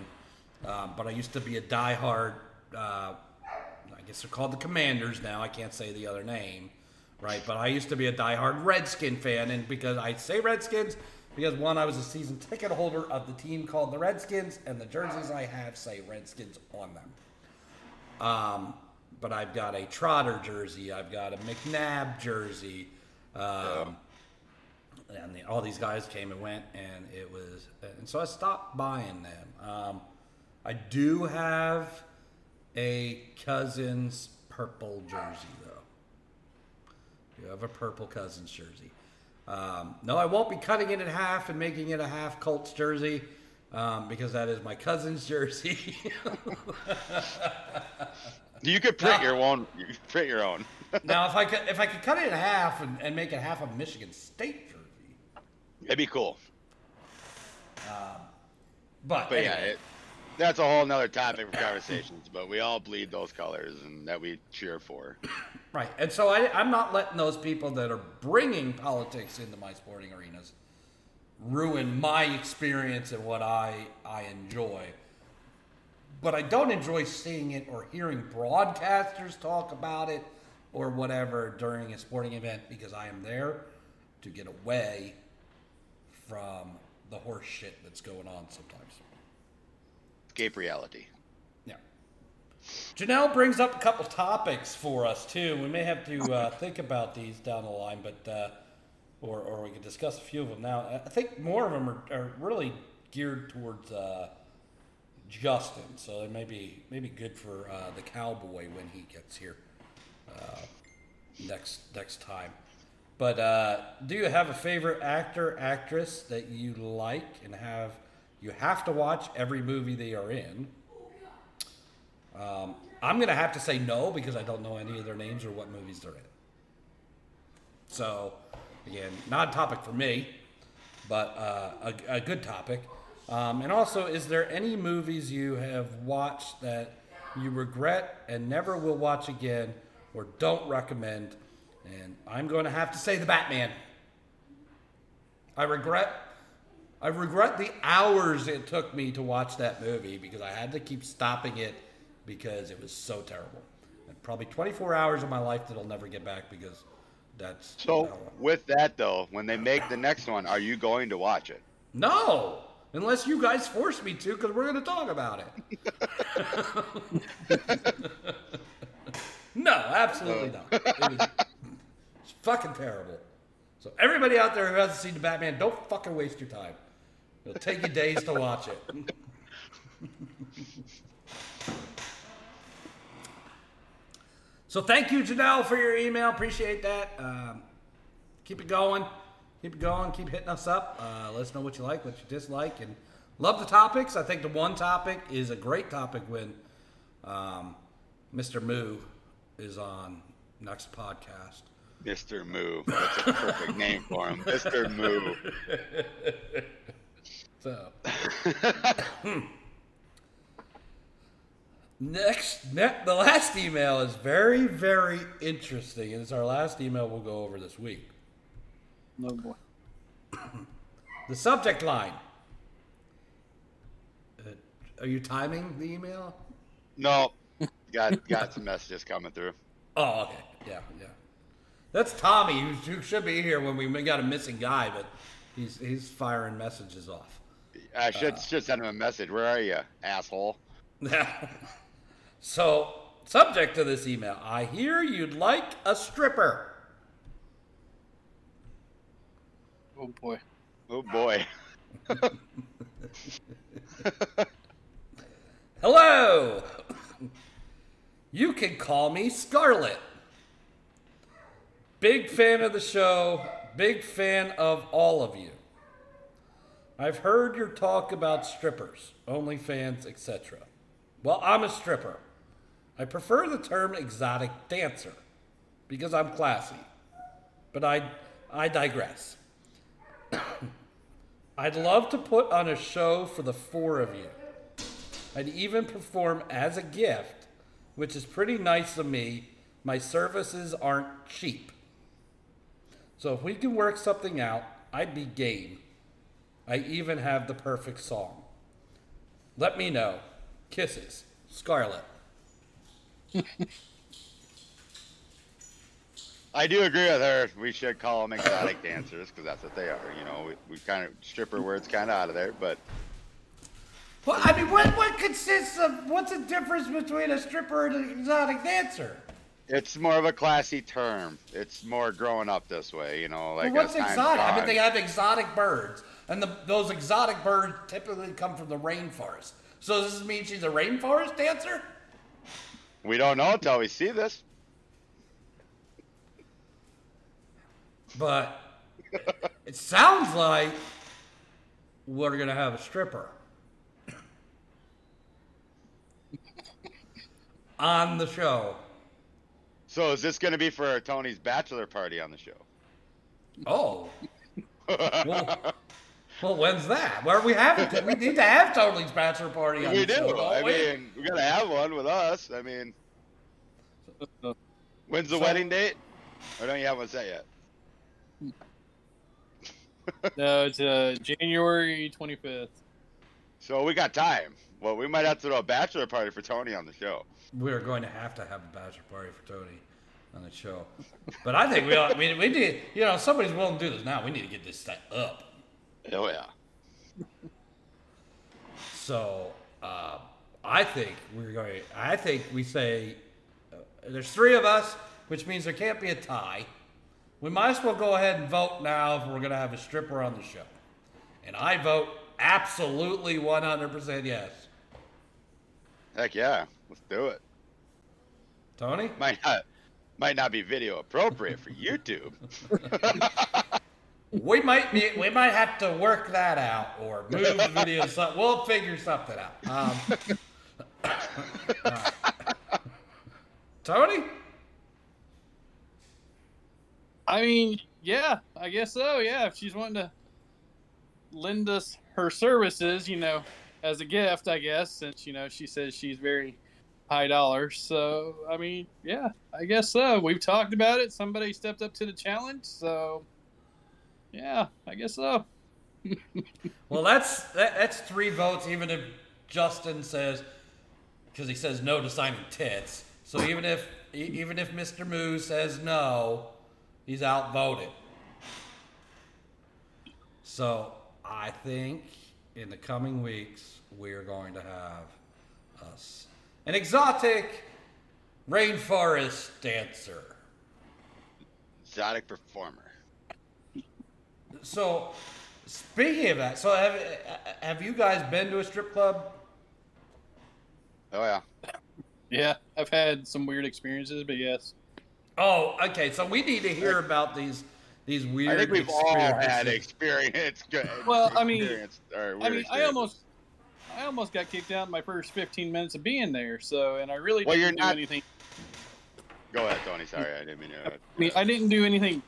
Um, but I used to be a diehard. Uh, guess they're called the Commanders now. I can't say the other name, right? But I used to be a diehard Redskin fan, and because I say Redskins, because one, I was a season ticket holder of the team called the Redskins, and the jerseys I have say Redskins on them. Um, but I've got a Trotter jersey, I've got a McNabb jersey, um, and the, all these guys came and went, and it was, and so I stopped buying them. Um, I do have a Cousins purple jersey, though. You have a purple Cousins jersey. Um, no, I won't be cutting it in half and making it a half Colts jersey um, because that is my cousin's jersey. [laughs] you could print now, your own. You print your own. [laughs] now, if I could, if I could cut it in half and, and make it half a Michigan State jersey, it'd be cool. Um, but, but anyway. yeah, it, that's a whole nother topic for conversations. But we all bleed those colors and that we cheer for. Right, and so I, I'm not letting those people that are bringing politics into my sporting arenas ruin my experience and what I I enjoy. But I don't enjoy seeing it or hearing broadcasters talk about it or whatever during a sporting event because I am there to get away from the horse shit that's going on sometimes escape reality. Yeah. Janelle brings up a couple topics for us too. We may have to uh, [laughs] think about these down the line, but uh, or or we can discuss a few of them now. I think more of them are, are really geared towards uh, Justin, so they may be maybe good for uh, the cowboy when he gets here uh, next next time. But uh, do you have a favorite actor, actress that you like and have you have to watch every movie they are in. Um, I'm going to have to say no because I don't know any of their names or what movies they're in. So, again, not a topic for me, but uh, a, a, good topic. Um, and also, is there any movies you have watched that you regret and never will watch again or don't recommend? And I'm going to have to say The Batman. I regret I regret the hours it took me to watch that movie because I had to keep stopping it because it was so terrible. And probably 24 hours of my life that I'll never get back because that's. So, with that though, when they make the next one, are you going to watch it? No, unless you guys force me to, because we're going to talk about it. [laughs] no, absolutely not. It it's fucking terrible. So everybody out there who hasn't seen the Batman, don't fucking waste your time. It'll take you days to watch it. so thank you, Janelle, for your email. Appreciate that. Um, keep it going. Keep it going. Keep hitting us up. Uh, let us know what you like, what you dislike, and love the topics. I think the one topic is a great topic when um, Mr. Moo is on next podcast. Mr. Moo. That's a perfect name for him. Mr. Moo. [laughs] So next, ne- the last email is very, very interesting, and it's our last email we'll go over this week. No boy. The subject line. Uh, are you timing the email? no. Got got some messages coming through. Oh, okay. Yeah, yeah. That's Tommy, who, who should be here when we got a missing guy, but he's he's firing messages off. I should uh, should send him a message. Where are you, asshole? Yeah. [laughs] so, subject to this email: I hear you'd like a stripper. Oh boy. Oh boy. [laughs] Hello. You can call me Scarlet. Big fan of the show. Big fan of all of you. I've heard your talk about strippers, OnlyFans, etc. Well, I'm a stripper. I prefer the term exotic dancer because I'm classy. But I, I digress. [coughs] I'd love to put on a show for the four of you. I'd even perform as a gift, which is pretty nice of me. My services aren't cheap. So if we can work something out, I'd be game. I even have the perfect song. Let me know. Kisses. Scarlet. I do agree with her. We should call them exotic dancers because that's what they are. You know, we, we kind of stripper words kind of out of there, but Well, I mean, what, what consists of, what's the difference between a stripper and an exotic dancer? It's more of a classy term. It's more growing up this way. You know, like well, what's exotic? I mean, they have exotic birds, and the, those exotic birds typically come from the rainforest. So does this mean she's a rainforest dancer? we don't know until we see this. But it sounds like we're gonna have a stripper on the show. So is this going to be for Tony's bachelor party on the show? Oh, [laughs] well, well, when's that? Where are we having? it? We need to have Tony's bachelor party on we the do. show. don't I we? mean, we got to have one with us. I mean, when's the So- wedding date? Or don't you have one set yet? [laughs] No, it's uh, January 25th. So we got time. Well, we might have to throw a bachelor party for Tony on the show. we're going to have to have a bachelor party for Tony on the show. But I think we I mean, we need, you know, somebody's willing to do this now. We need to get this set up. Oh yeah. So uh, I think we're going. I think we say uh, there's three of us, which means there can't be a tie. We might as well go ahead and vote now if we're going to have a stripper on the show. And I vote absolutely 100% yes. Heck yeah. Let's do it. Tony? Might not might not be video appropriate for YouTube. [laughs] We might be, we might have to work that out or move the video. So we'll figure something out. Um, all right. [laughs] Tony? I mean, yeah, I guess so. Yeah, if she's wanting to lend us her services, you know, as a gift, I guess, since you know she says she's very high dollar. So, I mean, yeah, I guess so. We've talked about it. Somebody stepped up to the challenge, so yeah, I guess so. [laughs] Well, that's that, that's three votes. Even if Justin says, because he says no to signing tits. So even if even if Mr. Moo says no, he's outvoted. So I think in the coming weeks we're going to have us an exotic rainforest dancer. Exotic performer. So speaking of that, so have have you guys been to a strip club? Oh yeah. Yeah, I've had some weird experiences, but yes. Oh, okay. So we need to hear about these these weird. I think we've all had experience. Good. Well, I mean- I mean, I almost, I almost got kicked out in my first 15 minutes of being there. So, and I really Well, didn't you're do not- anything. Go ahead, Tony. Sorry, I didn't mean to. I mean, I didn't do anything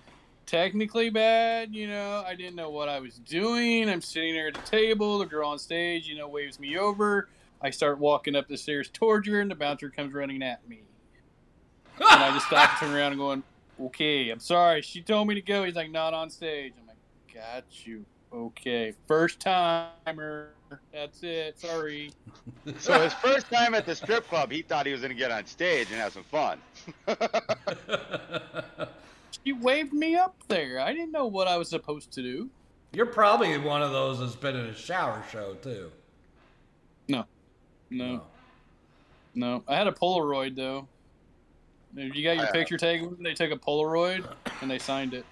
technically bad. You know, I didn't know what I was doing. I'm sitting there at the table. The girl on stage, you know, waves me over. I start walking up the stairs towards her, and the bouncer comes running at me. And I just stop, and turn around, and going, "Okay, I'm sorry. She told me to go." He's like, "Not on stage." I'm like, "Got you. Okay, first timer. That's it. Sorry." [laughs] So his first time at the strip club, he thought he was going to get on stage and have some fun. [laughs] She waved me up there. I didn't know what I was supposed to do. You're probably one of those that's been in a shower show too. No, no, no. I had a Polaroid though. If you got your I- picture taken, they took a Polaroid and they signed it.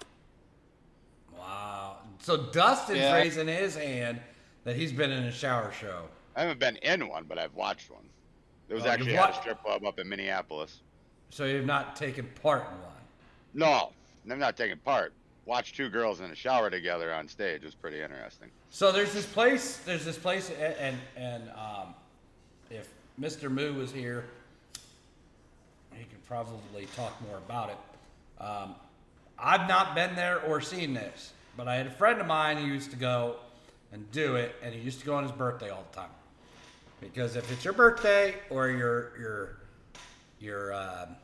Wow. So Dustin's Yeah. raising his hand that he's been in a shower show. I haven't been in one, but I've watched one. It was Oh, actually at a strip club up in Minneapolis. So you've not taken part in one. No, I'm not taking part. Watched two girls in a shower together on stage. It was pretty interesting. So there's this place. There's this place, a- and and um, if Mr. Moo was here, he could probably talk more about it. Um, I've not been there or seen this, but I had a friend of mine who used to go and do it, and he used to go on his birthday all the time. Because if it's your birthday or your your your um,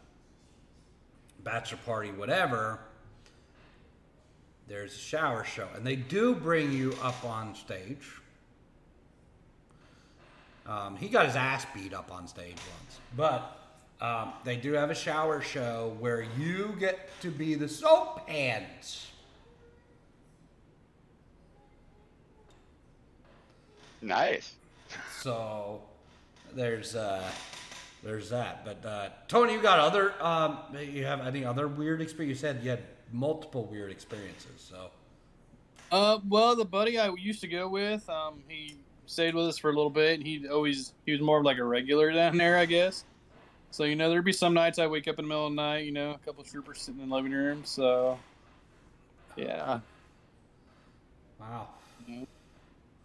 bachelor party, whatever, there's a shower show, and they do bring you up on stage. Um, he got his ass beat up on stage once, but um, they do have a shower show where you get to be the soap hands. Nice. So there's uh, there's that. But uh, Tony, you got other um, you have any other weird experience? You said you had multiple weird experiences. So Uh, well, the buddy I used to go with, um, he stayed with us for a little bit. He always he was more of like a regular down there, I guess. So you know, there'd be some nights I wake up in the middle of the night, you know, a couple of troopers sitting in the living room. So yeah, wow. I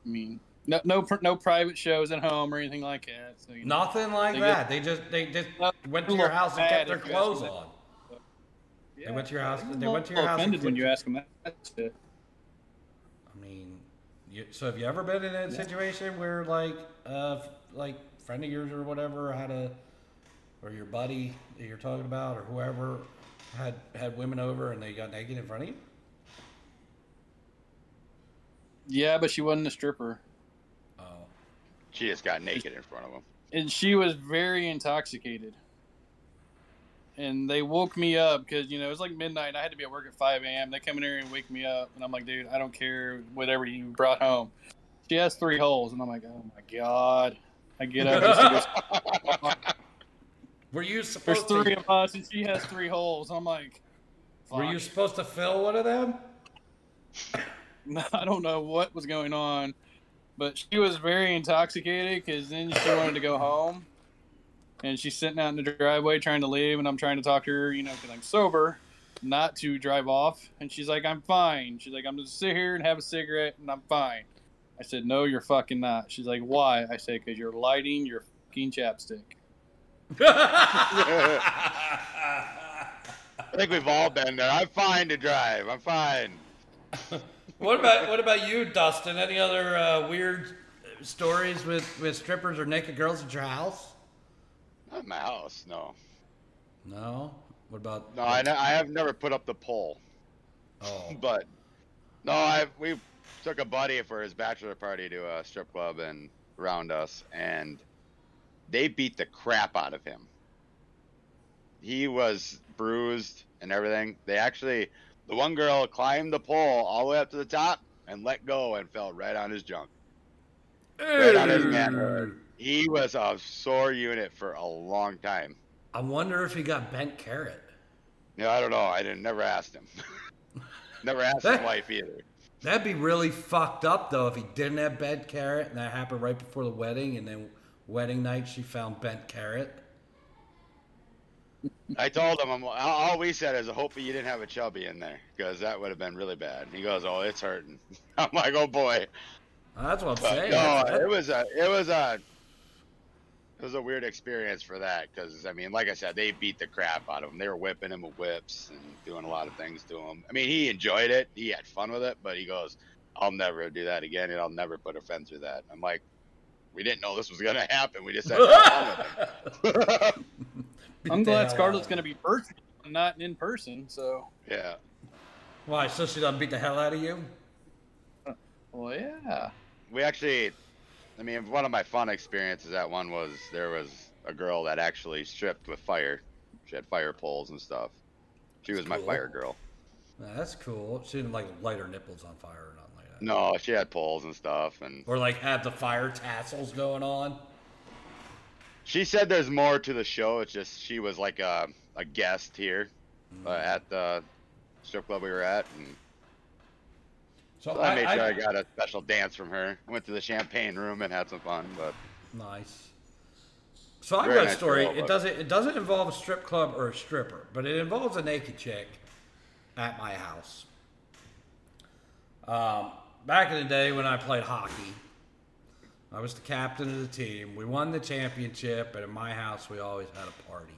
mean, no no no private shows at home or anything like that. So you know, Nothing like They that. They just they just went to your house and kept their clothes on. yeah, went to your house- they went to your house Offended when you ask them that shit. I mean, you, so have you ever been in a situation where like uh like friend of yours or whatever had a or your buddy that you're talking about or whoever had had women over and they got naked in front of you? Yeah, but she wasn't a stripper. She just got naked in front of him. and she was very intoxicated. And they woke me up because you know it was like midnight. And I had to be at work at five a.m. They come in here and wake me up, and I'm like, dude, I don't care whatever you brought home. She has three holes, and I'm like, oh my god. I get up. Just to [laughs] go, Were you supposed There's three to of us, and she has three holes. I'm like, Were you supposed to fill one of them? [laughs] I don't know what was going on, but she was very intoxicated because then she wanted to go home, and she's sitting out in the driveway trying to leave, and I'm trying to talk to her, you know, because I'm sober, not to drive off, and she's like, "I'm fine." She's like, "I'm gonna sit here and have a cigarette, and I'm fine." I said, "No, you're fucking not." She's like, "Why?" I said, "Because you're lighting your fucking chapstick." [laughs] I think we've all been there. I'm fine to drive. I'm fine. [laughs] what about what about you, Dustin? Any other uh, weird stories with with strippers or naked girls at your house? Not in my house. No. No. What about? No, I, I have never put up the pole. Oh. [laughs] But no, I we took a buddy for his bachelor party to a strip club and around us, and they beat the crap out of him. He was bruised and everything. They actually, the one girl climbed the pole all the way up to the top and let go and fell right on his junk. Right on his manhood. He was a sore unit for a long time. I wonder if he got bent carrot. Yeah, I don't know. I didn't never asked him. [laughs] never asked his wife either. That'd be really fucked up though if he didn't have bent carrot and that happened right before the wedding and then wedding night she found bent carrot. I told him, I'm, all we said is, hopefully you didn't have a chubby in there, because that would have been really bad. And he goes, oh, it's hurting. [laughs] I'm like, oh boy. That's what I'm But saying. no, it was a it was a it was a weird experience for that because I mean, like I said, they beat the crap out of him. They were whipping him with whips and doing a lot of things to him. I mean, he enjoyed it. He had fun with it, but he goes, "I'll never do that again, and I'll never put a friend through that." I'm like, "We didn't know this was gonna [laughs] happen. We just had fun with it." [laughs] Beat I'm glad hell Scarlett's going to be virtual, not in person. So, yeah. Why? So she doesn't beat the hell out of you? Uh, well, yeah. we actually i mean one of my fun experiences at one was there was a girl that actually stripped with fire she had fire poles and stuff she was my fire girl Nah, that's cool. She didn't like light her nipples on fire or nothing like that. no she had poles and stuff and Or like have the fire tassels going on. She said there's more to the show it's just she was like a, a guest here uh, at the strip club we were at and So so I, made sure I, got a special dance from her I went to the champagne room and had some fun but Nice. So I've got a story. girl, it doesn't it doesn't involve a strip club or a stripper, but it involves a naked chick at my house. Um, back in the day when I played hockey, I was the captain of the team. We won the championship, and in my house we always had a party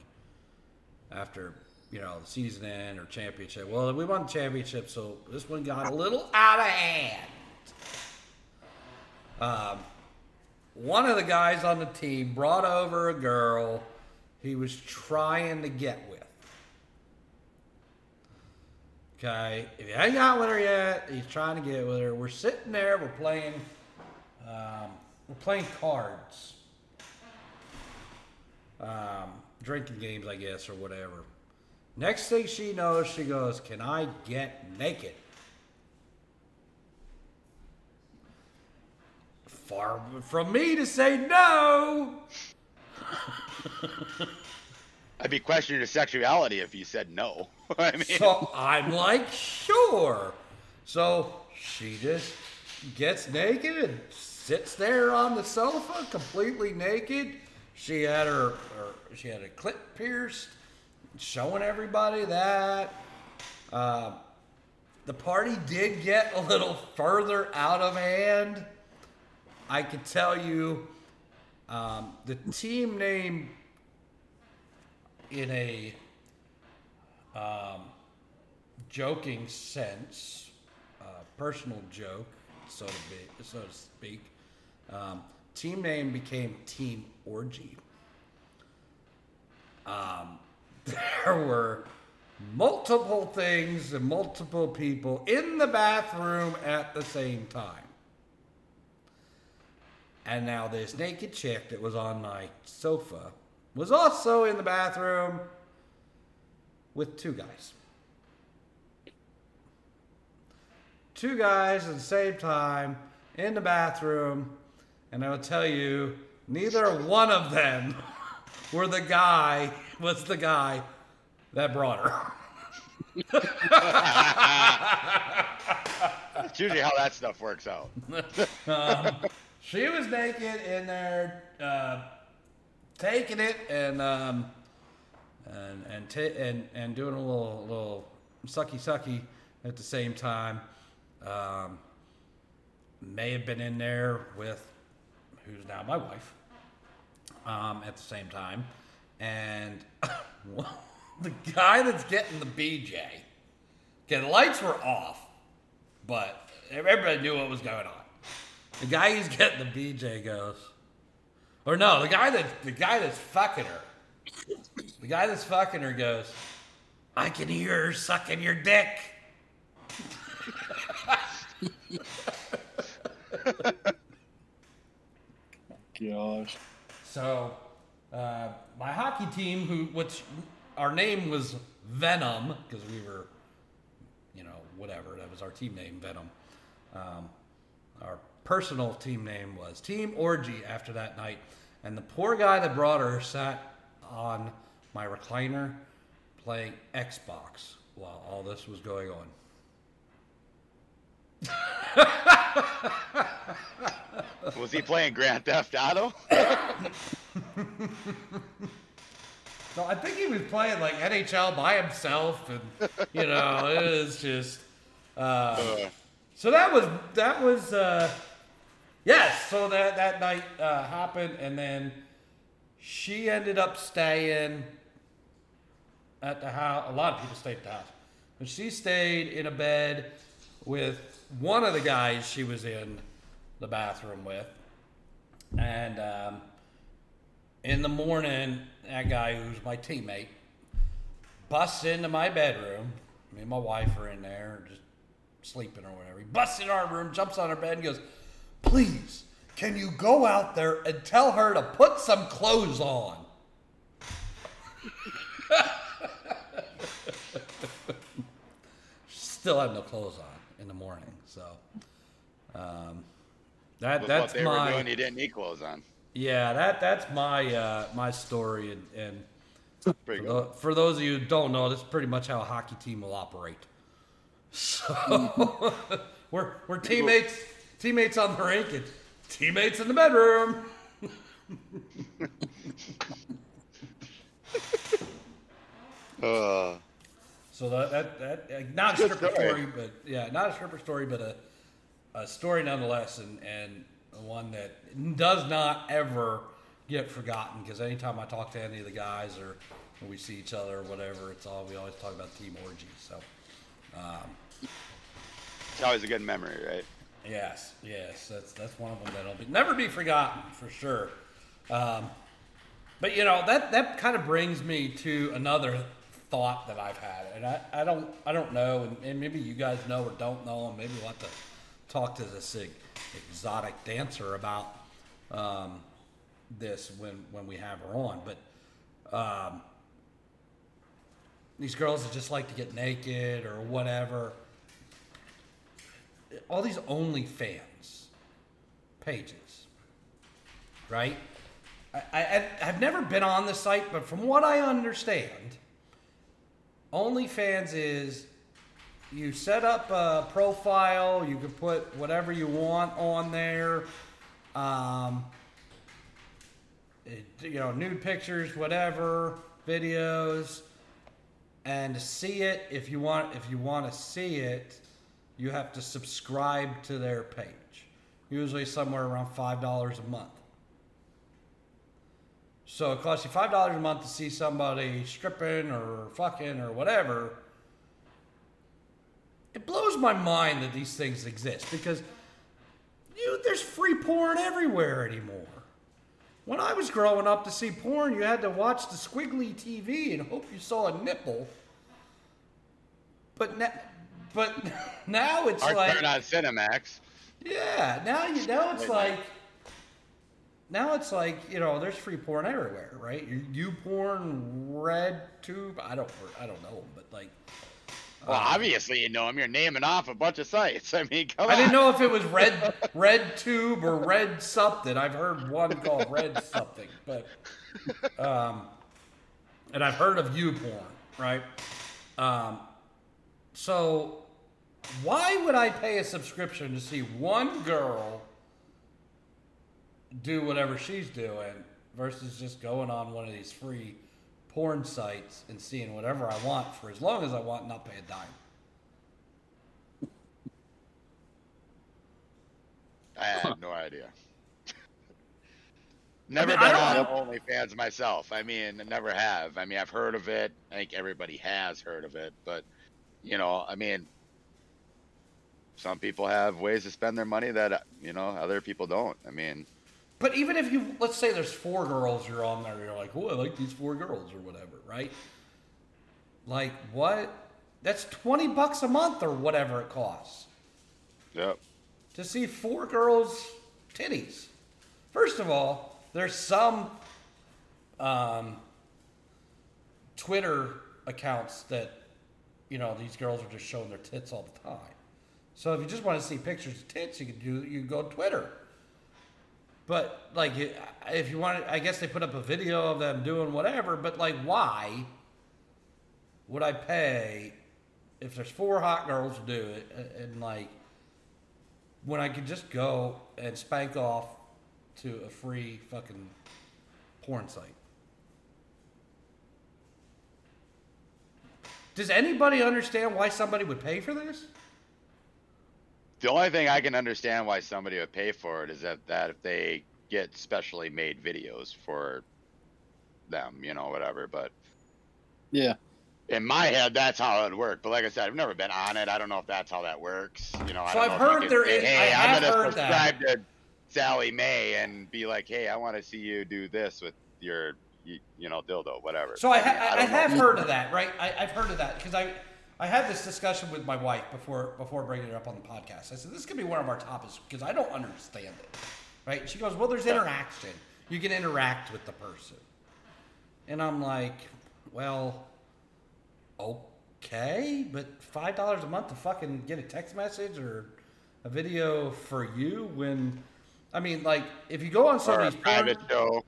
after you know the season end or championship. Well, we won the championship, so this one got a little out of hand. Um, one of the guys on the team brought over a girl he was trying to get with. Okay, if you hang out with her yet, he's trying to get with her. We're sitting there, we're playing, um, we're playing cards, um, drinking games, I guess, or whatever. Next thing she knows, she goes, "Can I get naked?" Far from me to say no. [laughs] i'd be questioning your sexuality if you said no [laughs] i mean So I'm like, sure. So she just gets naked and sits there on the sofa, completely naked. She had her, her she had a clit pierced, showing everybody that. Uh, the party did get a little further out of hand. I could tell you, um, the team name in a um, joking sense, uh, personal joke, so to be, so to speak. Um, team name became Team Orgy. Um, [laughs] there were multiple things and multiple people in the bathroom at the same time. And now this naked chick that was on my sofa was also in the bathroom with two guys. Two guys at the same time in the bathroom, and I will tell you, neither one of them were the guy was the guy that brought her. [laughs] That's usually how that stuff works out [laughs] Um, she was naked in there, uh, taking it and um, and and, ta- and and doing a little little sucky sucky at the same time. Um, may have been in there with who's now my wife um, at the same time, and [laughs] the guy that's getting the BJ. Okay, the lights were off, but everybody knew what was going on. The guy who's getting the BJ goes, or no, the guy that the guy that's fucking her, the guy that's fucking her goes, I can hear her sucking your dick. [laughs] [laughs] Gosh. So, uh, my hockey team, who which our name was Venom because we were, you know, whatever that was our team name, Venom. Um, our personal team name was Team Orgy after that night, and the poor guy that brought her sat on my recliner playing Xbox while all this was going on. [laughs] was he playing grand theft auto [laughs] No, I think he was playing like NHL by himself, and you know, it was just. Uh, so that was that was uh, Yes, so that that night uh, happened, and then she ended up staying at the house. A lot of people stayed at the house, but she stayed in a bed with one of the guys she was in the bathroom with, and um, in the morning, that guy who's my teammate busts into my bedroom. Me and my wife are in there, just sleeping or whatever. He busts in our room, jumps on our bed, and goes, Please, can you go out there and tell her to put some clothes on? [laughs] Still have no clothes on in the morning, so um, that With that's what they my were doing, he didn't need clothes on. yeah that that's my uh, my story and, and for, tho- for those of you who don't know, that's pretty much how a hockey team will operate. [laughs] So [laughs] we're we're teammates teammates on the rink and teammates in the bedroom. [laughs] Uh, So that that, that uh, not a stripper story. story, but yeah, not a stripper story, but a a story nonetheless, and and one that does not ever get forgotten because anytime I talk to any of the guys or when we see each other or whatever, it's all we always talk about team orgies. So. Um, it's always a good memory, right? Yes, yes, that's that's one of them that'll be never be forgotten for sure. Um, but you know that that kind of brings me to another thought that I've had, and I, I don't I don't know, and, and maybe you guys know or don't know, and maybe we'll have to talk to this exotic dancer about um, this when when we have her on. But um, these girls that just like to get naked or whatever all these OnlyFans pages, right? I, I, I've never been on the site, but from what I understand, OnlyFans is you set up a profile, you can put whatever you want on there, um, it, you know, nude pictures, whatever, videos, and see it, if you want, if you want to see it, you have to subscribe to their page. Usually somewhere around five dollars a month. So it costs you five dollars a month to see somebody stripping or fucking or whatever. It blows my mind that these things exist because you there's free porn everywhere anymore. When I was growing up to see porn, you had to watch the squiggly TV and hope you saw a nipple. But now, but [laughs] now it's Or like on Cinemax. yeah, now you now it's like now it's like you know there's free porn everywhere, right? You, you porn, red tube. I don't I don't know, but like Well, obviously you know him. You're naming off a bunch of sites. [laughs] I mean, come I on. didn't know if it was red [laughs] RedTube or red something. I've heard one called red something, but um, and I've heard of YouPorn, right? Um, so why would I pay a subscription to see one girl do whatever she's doing versus just going on one of these free porn sites and seeing whatever I want for as long as I want, and not pay a dime? I have no idea. Never mean, I been don't- on OnlyFans myself. I mean, I never have. I mean, I've heard of it. I think everybody has heard of it, but you know, I mean, some people have ways to spend their money that you know other people don't. I mean, But even if you, let's say there's four girls you're on there, you're like, oh, I like these four girls or whatever, right? Like, what? That's 20 bucks a month or whatever it costs yep. to see four girls' titties. First of all, there's some um, Twitter accounts that, you know, these girls are just showing their tits all the time. So if you just want to see pictures of tits, you can do you can go to Twitter. But like, if you want, I guess they put up a video of them doing whatever. But like, why would I pay if there's four hot girls to do it, and, and like, when I could just go and spank off to a free fucking porn site? Does anybody understand why somebody would pay for this? The only thing I can understand why somebody would pay for it is that that if they get specially made videos for them, you know, whatever. But Yeah. in my head, that's how it would work. But like I said, I've never been on it. I don't know if that's how that works. You know, I So don't I've know if you heard can there say, is- Hey, I I'm gonna heard that. subscribe to Sally May and be like, hey, I want to see you do this with your, you, you know, dildo, whatever. So I, ha- I, don't know. have heard of that, right? I, I've heard of that because I, I had this discussion with my wife before before bringing it up on the podcast. I said this could be one of our topics because I don't understand it, right? She goes, "Well, there's interaction. You can interact with the person," and I'm like, "Well, okay, but five dollars a month to fucking get a text message or a video for you when." I mean, like, if you go on some or of these porn- show.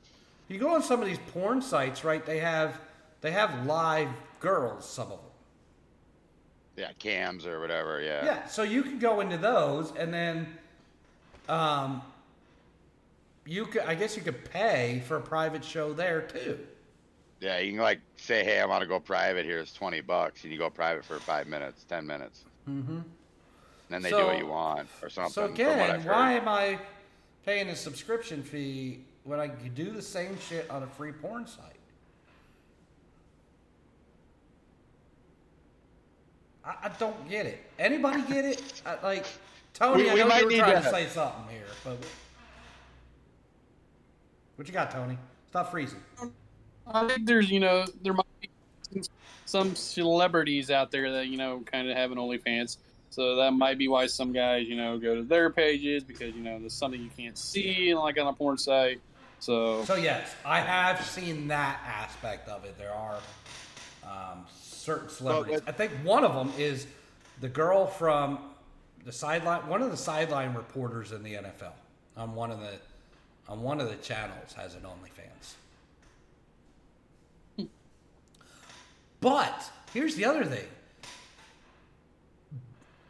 you go on some of these porn sites, right? They have they have live girls, some of them. Yeah, cams or whatever. Yeah. Yeah, so you can go into those, and then, um, you could I guess you could pay for a private show there too. Yeah, you can like say, "Hey, I want to go private. Here's twenty bucks," and you go private for five minutes, ten minutes. Mm-hmm. Then they do what you want or something. So again, why am I paying a subscription fee when I could do the same shit on a free porn site? I, I don't get it. Anybody get it? I, like Tony, We- I we know might you were trying to to- say something here, but what you got, Tony? Stop freezing. I think there's, you know, there might be some, some celebrities out there that, you know, kind of have an OnlyFans. So that might be why some guys, you know, go to their pages because, you know, there's something you can't see like on a porn site. So, So yes, I have seen that aspect of it. There are um, certain celebrities. I think one of them is the girl from the sideline. One of the sideline reporters in the NFL on one of the on one of the channels has an OnlyFans. But here's the other thing.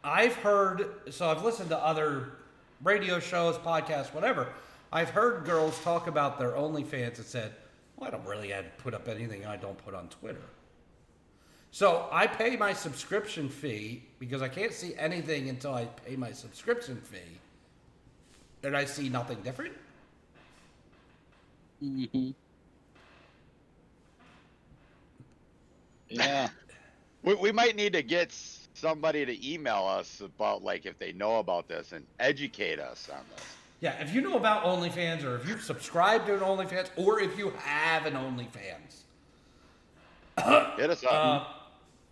I've heard, so I've listened to other radio shows, podcasts, whatever. I've heard girls talk about their OnlyFans and said, well, I don't really have to put up anything I don't put on Twitter. So I pay my subscription fee because I can't see anything until I pay my subscription fee. And I see nothing different. Mm-hmm. yeah. [laughs] We, we might need to get somebody to email us about like if they know about this and educate us on this. Yeah, if you know about OnlyFans or if you've subscribed to an OnlyFans or if you have an OnlyFans, Hit us up. Uh,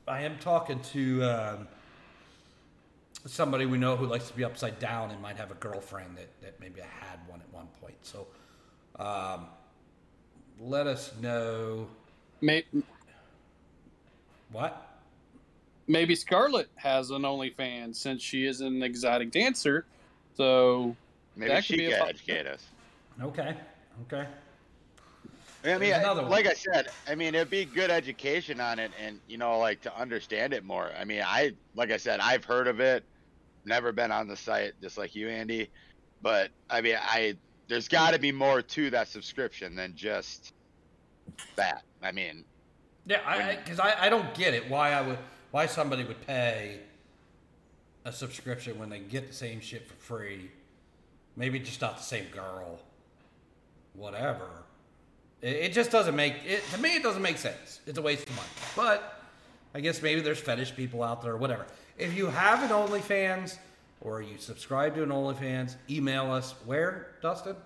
I am talking to um, somebody we know who likes to be upside down and might have a girlfriend that, that maybe had one at one point. So um, let us know Maybe, what. maybe Scarlett has an OnlyFans since she is an exotic dancer. So, Maybe that she could can educate us. Okay, okay. I mean, There's another one. like I said, I mean, it'd be good education on it, and you know, like to understand it more. I mean, I, like I said, I've heard of it, never been on the site, just like you, Andy. But I mean, I there's got to be more to that subscription than just that. I mean, Yeah, I because I, I, don't get it why I would why somebody would pay a subscription when they get the same shit for free. Maybe just not the same girl. Whatever. It, just doesn't make it to me. It doesn't make sense. It's a waste of money. But I guess maybe there's fetish people out there or whatever. If you have an OnlyFans or you subscribe to an OnlyFans, email us. Where, Dustin?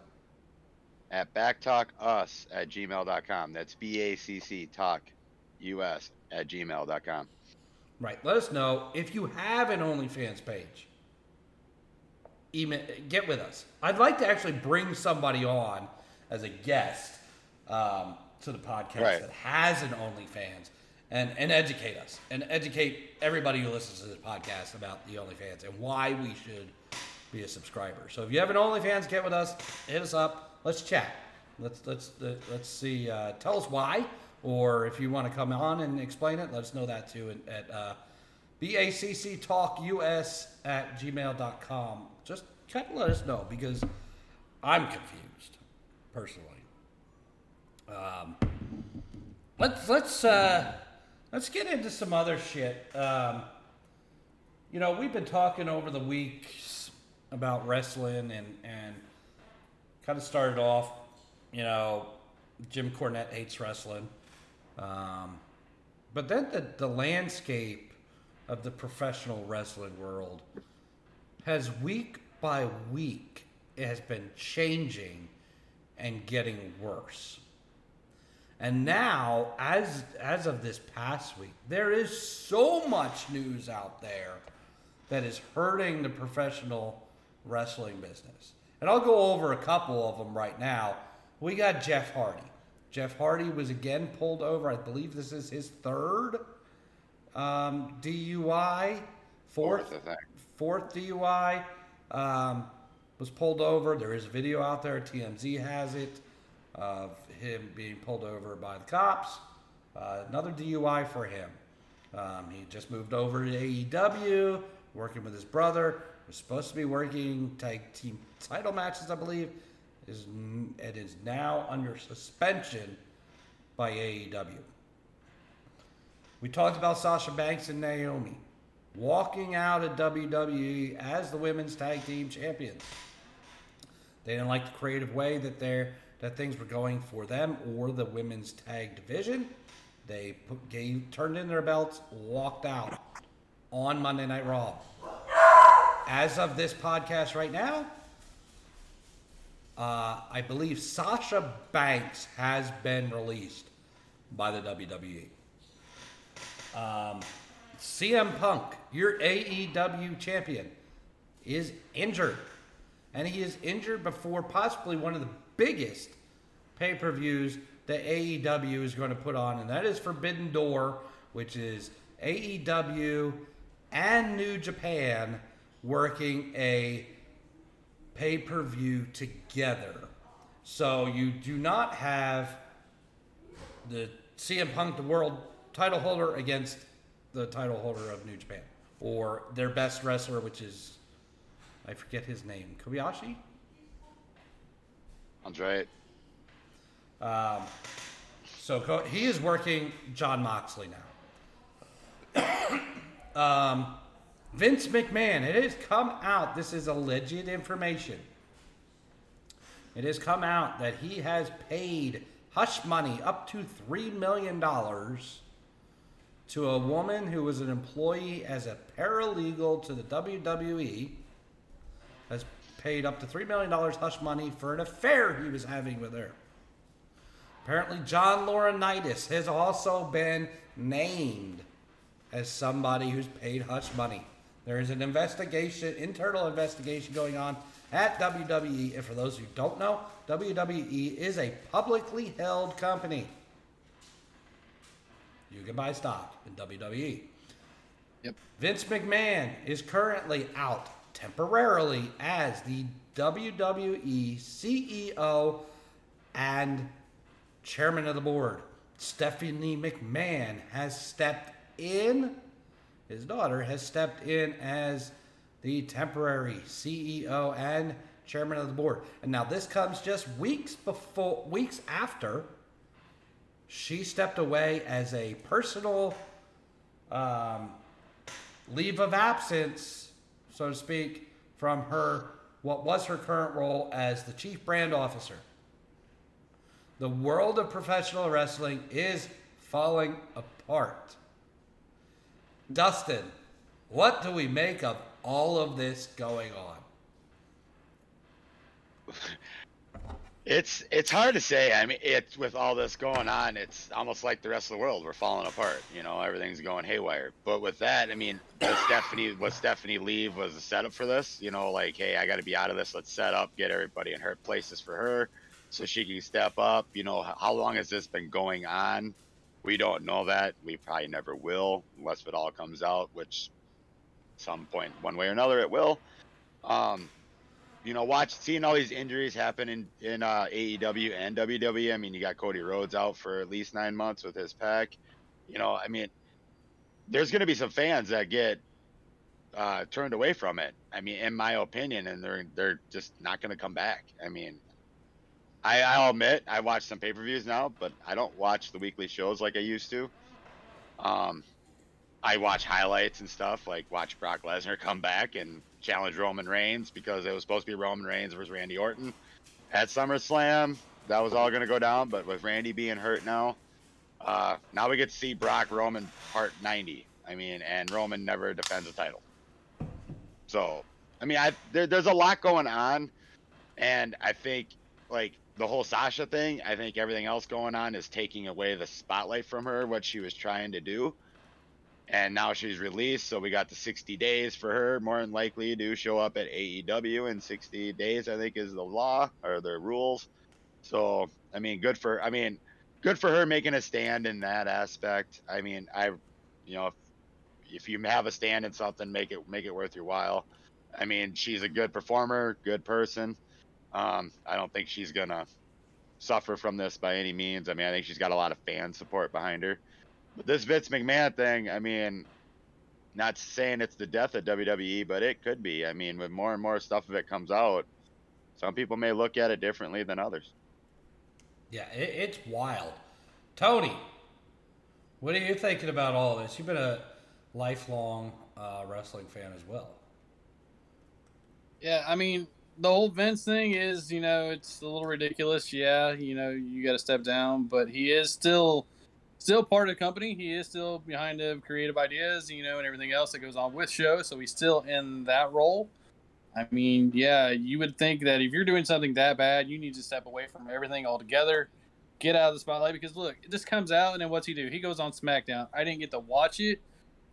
at bacctalkus at gmail.com. That's B A C C talk us at gmail.com. Right. Let us know if you have an OnlyFans page. Email, get with us. I'd like to actually bring somebody on as a guest um, to the podcast Right. that has an OnlyFans and, and educate us and educate everybody who listens to this podcast about the OnlyFans and why we should be a subscriber. So if you have an OnlyFans, get with us. Hit us up. Let's chat. Let's let's let's see. Uh, tell us why, or if you want to come on and explain it, let us know that too at, at uh, bacctalkus at gmail.com. Just kind of let us know because I'm confused personally. Um, let's let's uh, let's get into some other shit. Um, you know, we've been talking over the weeks about wrestling and and kind of started off, you know, Jim Cornette hates wrestling, um, but then the the landscape of the professional wrestling world has week by week it has been changing and getting worse. And now, as as of this past week, there is so much news out there that is hurting the professional wrestling business. And I'll go over a couple of them right now. We got Jeff Hardy. Jeff Hardy was again pulled over. I believe this is his third um, DUI, fourth, Fourth, fourth DUI. Um, was pulled over. There is a video out there. TMZ has it of him being pulled over by the cops. Uh, another DUI for him. Um, he just moved over to AEW, working with his brother. Was supposed to be working tag team title matches, I believe. Is it is now under suspension by AEW. We talked about Sasha Banks and Naomi walking out of WWE as the women's tag team champions. They didn't like the creative way that they that things were going for them or the women's tag division. They put, gave, turned in their belts, walked out on Monday Night Raw. As of this podcast right now, uh, I believe Sasha Banks has been released by the WWE. Um, CM Punk, your AEW champion, is injured. And he is injured before possibly one of the biggest pay per views that AEW is going to put on, and that is Forbidden Door, which is AEW and New Japan working a pay per view together. So you do not have the CM Punk, the world title holder, against the title holder of New Japan, or their best wrestler, which is I forget his name, Kobayashi. That's right. Um, so he is working Jon Moxley now. [coughs] um, Vince McMahon, it has come out, this is alleged information. It has come out that he has paid hush money up to $3 million to a woman who was an employee as a paralegal to the WWE. Has paid up to $3 million hush money for an affair he was having with her. Apparently, John Laurinaitis has also been named as somebody who's paid hush money. There is an investigation, internal investigation going on at WWE. And for those who don't know, WWE is a publicly held company. You can buy stock in WWE. Yep. Vince McMahon is currently out temporarily as the WWE CEO and chairman of the board. Stephanie McMahon has stepped in, his daughter has stepped in as the temporary CEO and chairman of the board. And now this comes just weeks before, weeks after she stepped away as a personal um, leave of absence, so to speak, from her what was her current role as the chief brand officer. The world of professional wrestling is falling apart. Dustin, what do we make of all of this going on? [laughs] It's it's hard to say. I mean, it's with all this going on, it's almost like the rest of the world. We're falling apart. You know, everything's going haywire. But with that, I mean, was Stephanie was Stephanie leave was a setup for this. You know, like, hey, I got to be out of this. Let's set up, get everybody in her places for her, so she can step up. You know, how long has this been going on? We don't know that. We probably never will, unless it all comes out, which some point, one way or another, it will. Um, you know, watch seeing all these injuries happen in in uh, AEW and WWE. I mean, you got Cody Rhodes out for at least nine months with his pack. You know, I mean, there's going to be some fans that get uh, turned away from it. I mean, in my opinion, and they're they're just not going to come back. I mean, I, I'll admit I watch some pay per views now, but I don't watch the weekly shows like I used to. Um, I watch highlights and stuff, like watch Brock Lesnar come back, and challenge Roman Reigns because it was supposed to be Roman Reigns versus Randy Orton at SummerSlam. That was all going to go down, but with Randy being hurt now, uh, now we get to see Brock Roman part 90. I mean, and Roman never defends a title. So, I mean, I there, there's a lot going on, and I think like the whole Sasha thing. I think everything else going on is taking away the spotlight from her, what she was trying to do. And now she's released, so we got the 60 days for her. More than likely to show up at AEW in 60 days, I think is the law or the rules. So, I mean, good for. I mean, good for her making a stand in that aspect. I mean, I, you know, if, if you have a stand in something, make it make it worth your while. I mean, she's a good performer, good person. Um, I don't think she's gonna suffer from this by any means. I mean, I think she's got a lot of fan support behind her. But this Vince McMahon thing, I mean, not saying it's the death of WWE, but it could be. I mean, with more and more stuff of it comes out, some people may look at it differently than others. Yeah, it, it's wild. Tony, what are you thinking about all this? You've been a lifelong uh, wrestling fan as well. Yeah, I mean, the whole Vince thing is, you know, it's a little ridiculous. Yeah, you know, you got to step down, but he is still still part of the company. He is still behind the creative ideas, you know, and everything else that goes on with show. So he's still in that role. I mean, yeah, you would think that if you're doing something that bad, you need to step away from everything altogether, get out of the spotlight. Because look, this comes out, and then what's he do? He goes on SmackDown. I didn't get to watch it,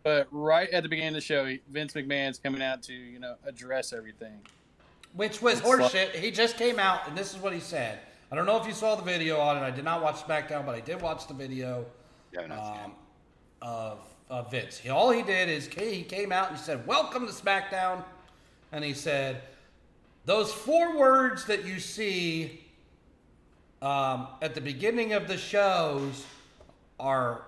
but right at the beginning of the show, Vince McMahon's coming out to you know address everything. Which was horseshit. He just came out, and this is what he said. I don't know if you saw the video on it. I did not watch SmackDown, but I did watch the video Yeah, no, it's um, of, of Vince. He, all he did is he came out and he said, "Welcome to SmackDown," and he said, "Those four words that you see um, at the beginning of the shows are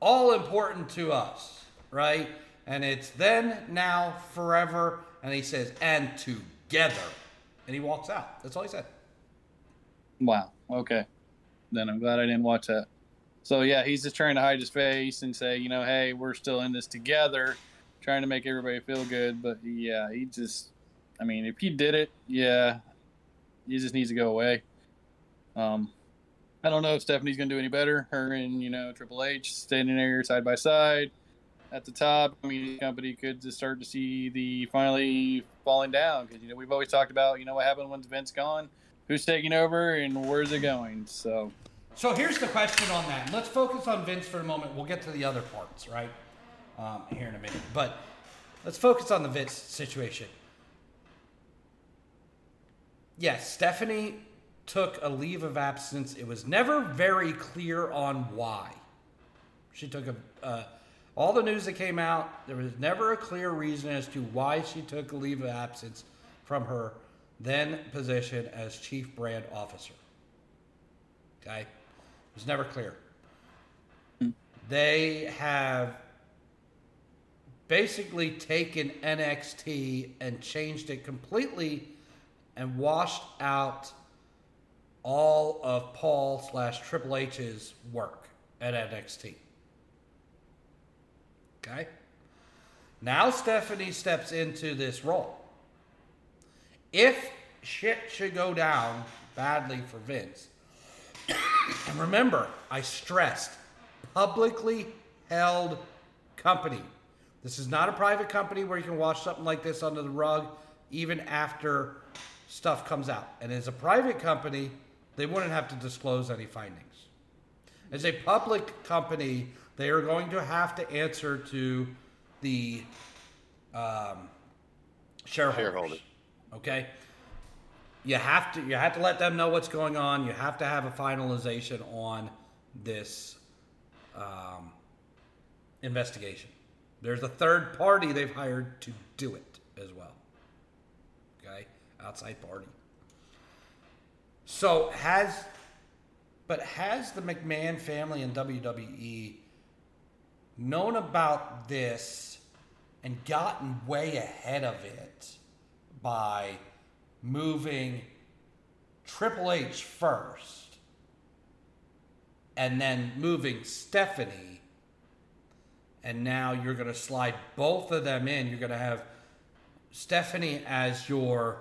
all important to us, right? And it's then, now, forever." And he says, "And together," and he walks out. That's all he said. Wow. Okay. Then I'm glad I didn't watch that. So yeah, he's just trying to hide his face and say, you know, hey, we're still in this together, trying to make everybody feel good. But yeah, he just, I mean, if he did it, yeah, he just needs to go away. Um, I don't know if Stephanie's gonna do any better. Her and you know Triple H standing there side by side at the top. I mean, the company could just start to see the finally falling down because you know we've always talked about you know what happened when Vince gone, who's taking over, and where's it going. So So here's the question on that. Let's focus on Vince for a moment. We'll get to the other parts, right? Um, here in a minute. But let's focus on the Vince situation. Yes, Stephanie took a leave of absence. It was never very clear on why. She took a. Uh, all the news that came out, there was never a clear reason as to why she took a leave of absence from her then position as chief brand officer. Okay? Was never clear. Hmm. They have basically taken NXT and changed it completely and washed out all of Paul slash Triple H's work at NXT. Okay? Now Stephanie steps into this role. If shit should go down badly for Vince, and remember, I stressed publicly held company. This is not a private company where you can wash something like this under the rug even after stuff comes out. And as a private company, they wouldn't have to disclose any findings. As a public company, they are going to have to answer to the um, shareholders. Shareholders. Okay, you have to you have to let them know what's going on. You have to have a finalization on this um, investigation. There's a third party they've hired to do it as well. Okay, outside party. So has, but has the McMahon family and WWE known about this and gotten way ahead of it by moving Triple H first and then moving Stephanie and now you're going to slide both of them in. You're going to have Stephanie as your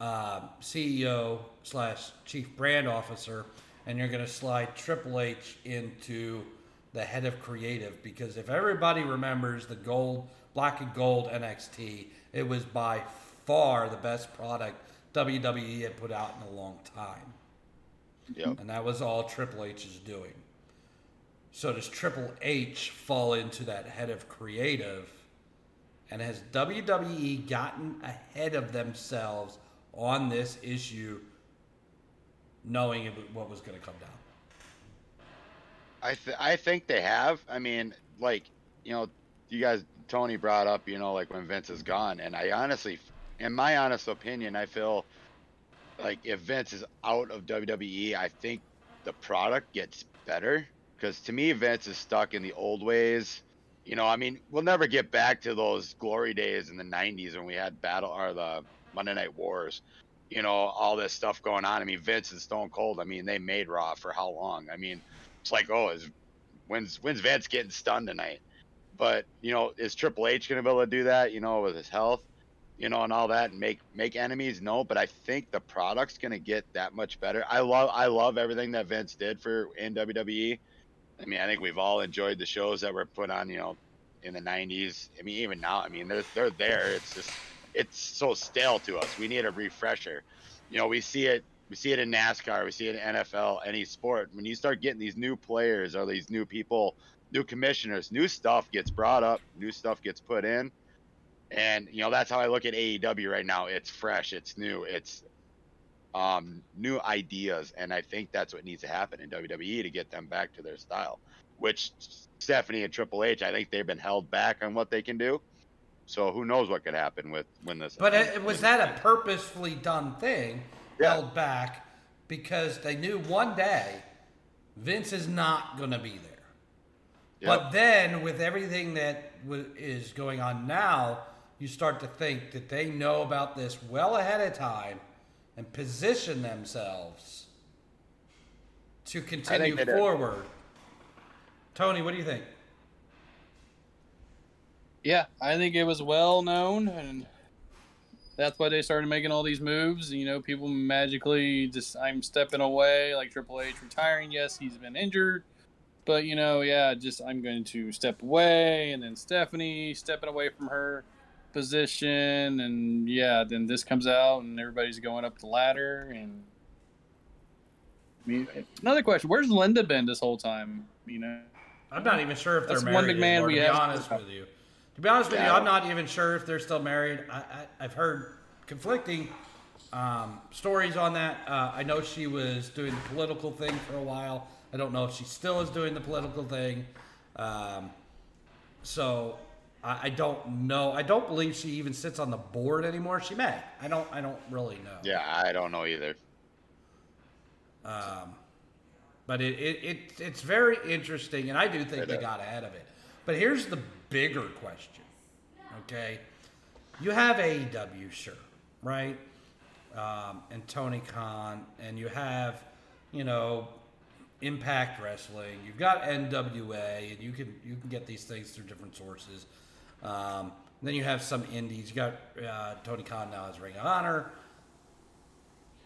uh, CEO slash chief brand officer, and you're going to slide Triple H into the head of creative because if everybody remembers the gold, black and gold NXT, it was by far the best product WWE had put out in a long time. Yep. And that was all Triple H is doing. So does Triple H fall into that head of creative? And has WWE gotten ahead of themselves on this issue, knowing what was going to come down? I th- I think they have. I mean, like you know, you guys, Tony brought up, you know, like when Vince is gone, and I honestly, in my honest opinion, I feel like if Vince is out of WWE, I think the product gets better because to me, Vince is stuck in the old ways. You know, I mean, we'll never get back to those glory days in the '90s when we had battle or the Monday Night Wars. You know, all this stuff going on. I mean, Vince and Stone Cold. I mean, they made Raw for how long? I mean, it's like, oh, is when's when's Vince getting stunned tonight? But you know, is Triple H gonna be able to do that? You know, with his health, you know, and all that, and make make enemies? No, but I think the product's gonna get that much better. I love I love everything that Vince did for in WWE. I mean, I think we've all enjoyed the shows that were put on, you know, in the '90s. I mean, even now, I mean, they're they're there. It's just it's so stale to us. We need a refresher. You know, we see it we see it in NASCAR, we see it in NFL, any sport. When you start getting these new players or these new people, new commissioners, new stuff gets brought up, new stuff gets put in. And you know, that's how I look at AEW right now. It's fresh, it's new, it's um, new ideas, and I think that's what needs to happen in WWE to get them back to their style. Which Stephanie and Triple H, I think they've been held back on what they can do. So who knows what could happen with when this. But it, was that a purposefully done thing, Yeah. held back, because they knew one day Vince is not going to be there. But then, with everything that w- is going on now, you start to think that they know about this well ahead of time and position themselves to continue they did. forward. Tony, what do you think? Yeah, I think it was well known, and that's why they started making all these moves. You know, people magically just I'm stepping away, like Triple H retiring. Yes, he's been injured, but you know, yeah, just I'm going to step away, and then Stephanie stepping away from her position, and yeah, then this comes out, and everybody's going up the ladder, and. I mean, another question: Where's Linda been this whole time? You know, I'm not even sure if they're That's married. one big man we to be have- honest with you. To be honest with you, I'm not even sure if they're still married. I, I, I've heard conflicting um, stories on that. Uh, I know she was doing the political thing for a while. I don't know if she still is doing the political thing. Um, so I, I don't know. I don't believe she even sits on the board anymore. She may. I don't. I don't really know. Yeah, I don't know either. Um, But it, it, it it's very interesting, and I do think It they is. got ahead of it. But here's the bigger question, okay? You have AEW, sure, right? Um, and Tony Khan, and you have, you know, Impact Wrestling. You've got NWA, and you can you can get these things through different sources. Um, then you have some indies. You got uh, Tony Khan now as Ring of Honor.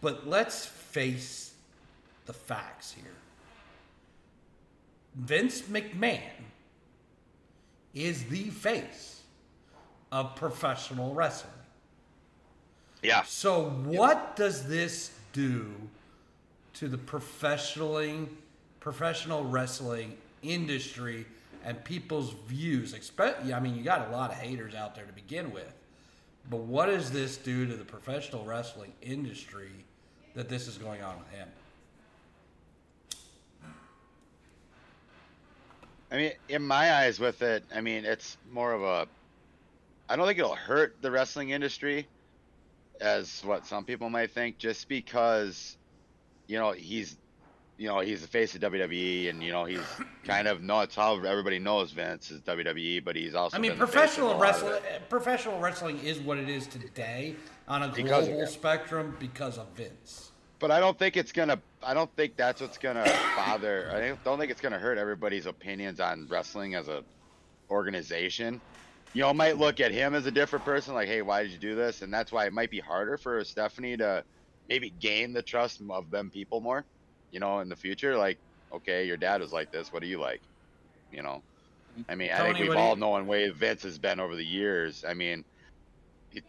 But let's face the facts here. Vince McMahon is the face of professional wrestling. Yeah. So what does this do to the professionaling professional wrestling industry and people's views? I mean, you got a lot of haters out there to begin with, but what does this do to the professional wrestling industry that this is going on with him? I mean, in my eyes, with it, I mean, it's more of a. I don't think it'll hurt the wrestling industry, as what some people might think, just because, you know, he's, you know, he's the face of WWE, and you know, he's kind of no, it's how everybody knows Vince is WWE, but he's also. I mean, been the face of a professional wrestling. Eh, professional wrestling is what it is today on a Because global spectrum because of Vince. But I don't think it's gonna. I don't think that's what's gonna [coughs] bother. I don't think it's gonna hurt everybody's opinions on wrestling as a organization. you know, might look at him as a different person, like, hey, why did you do this? And that's why it might be harder for Stephanie to maybe gain the trust of them people more, you know, in the future. Like, okay, your dad was like this. What do you like? You know, I mean, I think we've all you- known way Vince has been over the years. I mean, it,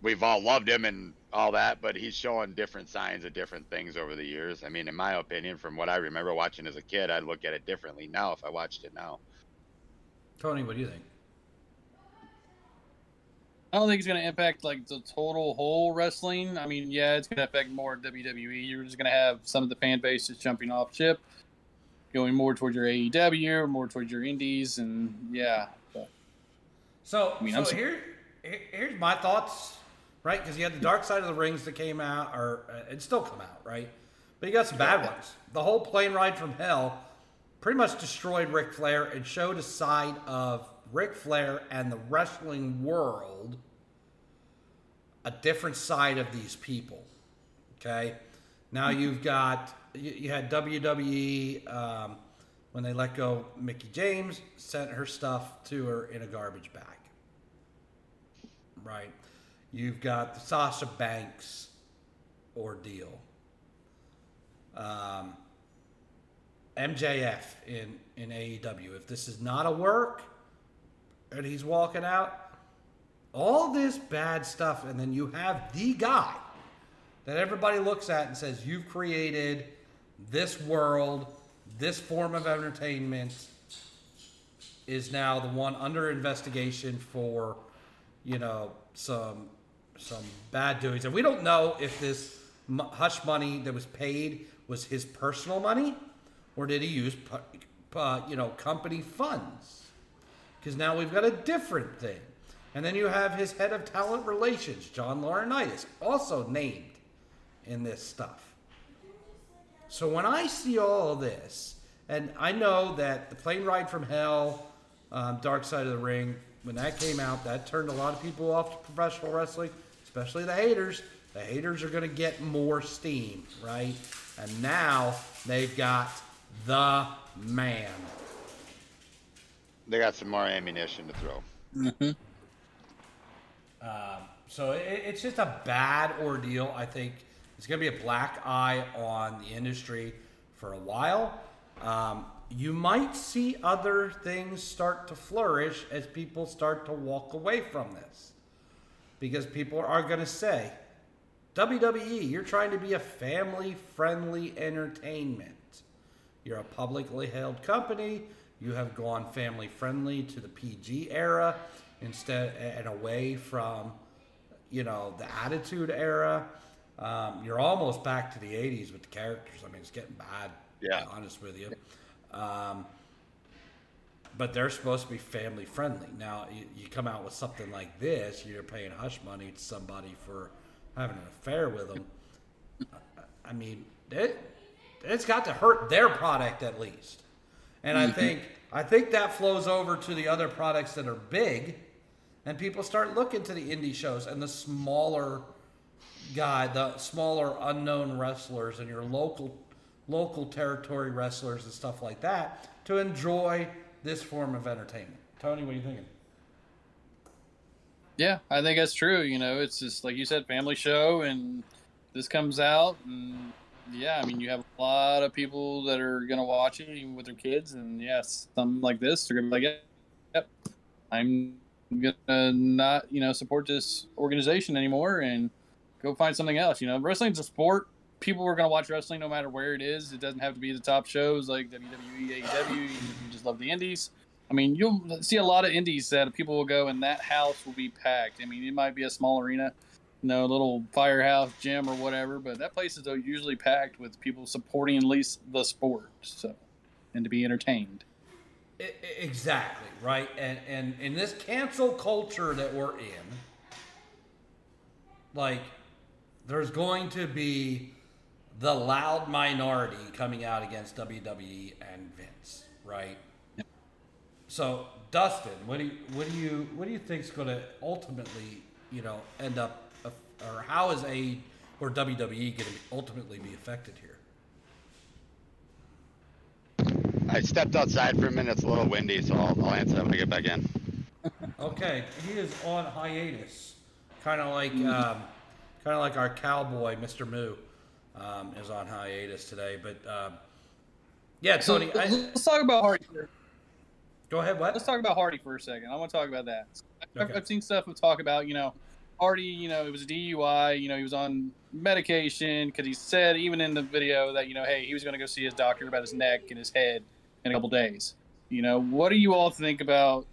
we've all loved him and all that, but he's showing different signs of different things over the years. I mean, in my opinion, from what I remember watching as a kid, I'd look at it differently now if I watched it now. Tony, what do you think? I don't think it's going to impact like the total whole wrestling. I mean, yeah, it's going to affect more WWE. You're just going to have some of the fan bases jumping off ship, going more towards your AEW, more towards your indies, and yeah. But So, I mean, so I'm here, here- here's my thoughts, right? Because you had the Dark Side of the Rings that came out, or uh, it still come out, right? But you got some bad ones. The whole plane ride from hell pretty much destroyed Ric Flair and showed a side of Ric Flair and the wrestling world, a different side of these people. Okay, now you've got you, you had WWE um, when they let go Mickie James sent her stuff to her in a garbage bag. Right, you've got the Sasha Banks ordeal. Um, MJF in in AEW. If this is not a work, and he's walking out, all this bad stuff, and then you have the guy that everybody looks at and says, You've created this world, this form of entertainment is now the one under investigation for, you know, some some bad doings. And we don't know if this hush money that was paid was his personal money or did he use, you know, company funds because now we've got a different thing. And then you have his head of talent relations, John Laurinaitis, also named in this stuff. So when I see all this, and I know that the plane ride from hell, um, Dark Side of the Ring, when that came out, that turned a lot of people off to professional wrestling, especially the haters. The haters are going to get more steam, right? And now they've got the man. They got some more ammunition to throw. So it, it's just a bad ordeal. I think it's going to be a black eye on the industry for a while. Um, you might see other things start to flourish as people start to walk away from this. Because people are going to say, WWE, you're trying to be a family friendly entertainment. You're a publicly held company. You have gone family friendly to the PG era instead and away from, you know, the Attitude era. Um, you're almost back to the 80s with the characters. I mean, it's getting bad, to Yeah. be honest with you. Um, but they're supposed to be family friendly. Now, you, you come out with something like this, you're paying hush money to somebody for having an affair with them. I mean, it, it's got to hurt their product at least. And I mm-hmm. think I think that flows over to the other products that are big, and people start looking to the indie shows and the smaller guy, the smaller unknown wrestlers and your local local territory wrestlers and stuff like that to enjoy this form of entertainment. Tony, what are you thinking? Yeah, I think that's true. You know, it's just like you said, family show, and this comes out, and yeah, I mean, you have a lot of people that are gonna watch it even with their kids, and yes, something like this, they're gonna be like, yep, I'm gonna not, you know, support this organization anymore, and go find something else. You know, wrestling's a sport. People are gonna watch wrestling no matter where it is. It doesn't have to be the top shows like WWE, AEW. you just love the indies. I mean, you'll see a lot of indies that people will go and that house will be packed. I mean, it might be a small arena, you know, little firehouse gym or whatever, but that place is uh, usually packed with people supporting at least the sport, so and to be entertained. Exactly right, and and in this cancel culture that we're in, like there's going to be the loud minority coming out against WWE and Vince, right? So Dustin, what do you what do you what do you think is going to ultimately you know end up, or how is a or WWE going to ultimately be affected here? I stepped outside for a minute. It's a little windy, so I'll, I'll answer that when I get back in. Okay, he is on hiatus, kind of like um, kind of like our cowboy, Mr. Moo, um, is on hiatus today. But um, yeah, So Tony, I, let's talk about Hardy. For, go ahead. What? let's talk about Hardy for a second. I want to talk about that. I've, Okay. I've seen stuff with talk about you know Hardy. You know, it was a DUI. You know, he was on medication because he said even in the video that you know, hey, he was going to go see his doctor about his neck and his head in a couple days. You know, what do you all think about?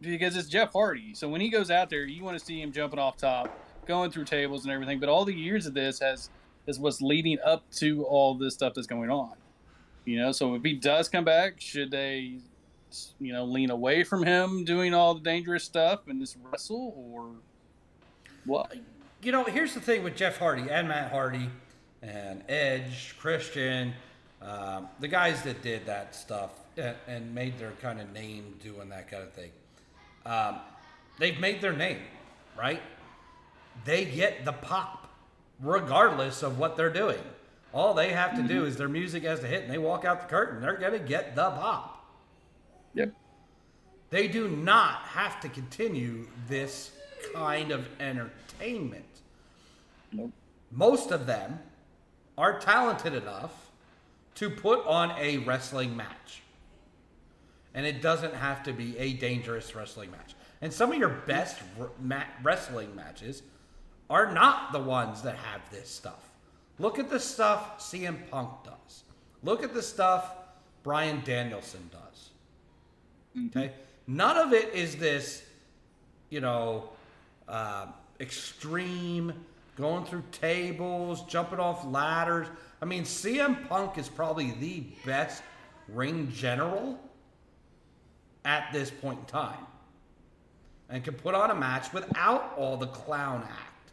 Because it's Jeff Hardy, so when he goes out there, you want to see him jumping off top, going through tables and everything. But all the years of this has is what's leading up to all this stuff that's going on. You know, so if he does come back, should they, you know, lean away from him doing all the dangerous stuff and just wrestle, or what? You know, here's the thing with Jeff Hardy and Matt Hardy and Edge, Christian, um, the guys that did that stuff and, and made their kind of name doing that kind of thing. Um, they've made their name, right? They get the pop regardless of what they're doing. All they have to do is their music has to hit and they walk out the curtain. They're going to get the pop. Yep. They do not have to continue this kind of entertainment. Nope. Most of them are talented enough to put on a wrestling match. And it doesn't have to be a dangerous wrestling match. And some of your best wrestling matches are not the ones that have this stuff. Look at the stuff CM Punk does. Look at the stuff Bryan Danielson does. Mm-hmm. Okay? None of it is this, you know, uh, extreme, going through tables, jumping off ladders. I mean, CM Punk is probably the best ring general at this point in time and can put on a match without all the clown act.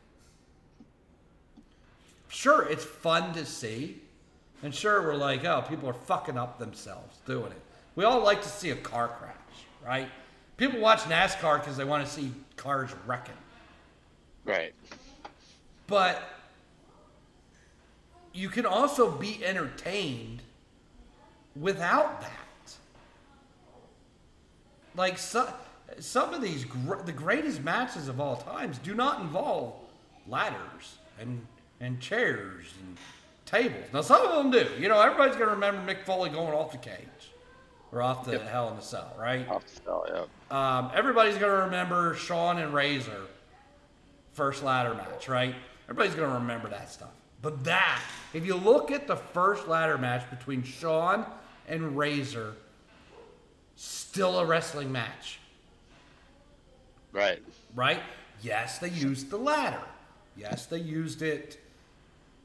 Sure, it's fun to see. And sure, we're like, oh, people are fucking up themselves doing it. We all like to see a car crash, right? People watch NASCAR because they want to see cars wrecking. Right. But you can also be entertained without that. Like so, some of these, gr- the greatest matches of all times do not involve ladders and and chairs and tables. Now some of them do. You know, everybody's gonna remember Mick Foley going off the cage or off the Hell in the Cell, right? Off the cell, yeah. Um, everybody's gonna remember Shawn and Razor first ladder match, right? Everybody's gonna remember that stuff. But that, if you look at the first ladder match between Shawn and Razor, still a wrestling match, Right. right? Yes, they used the ladder. Yes, they used it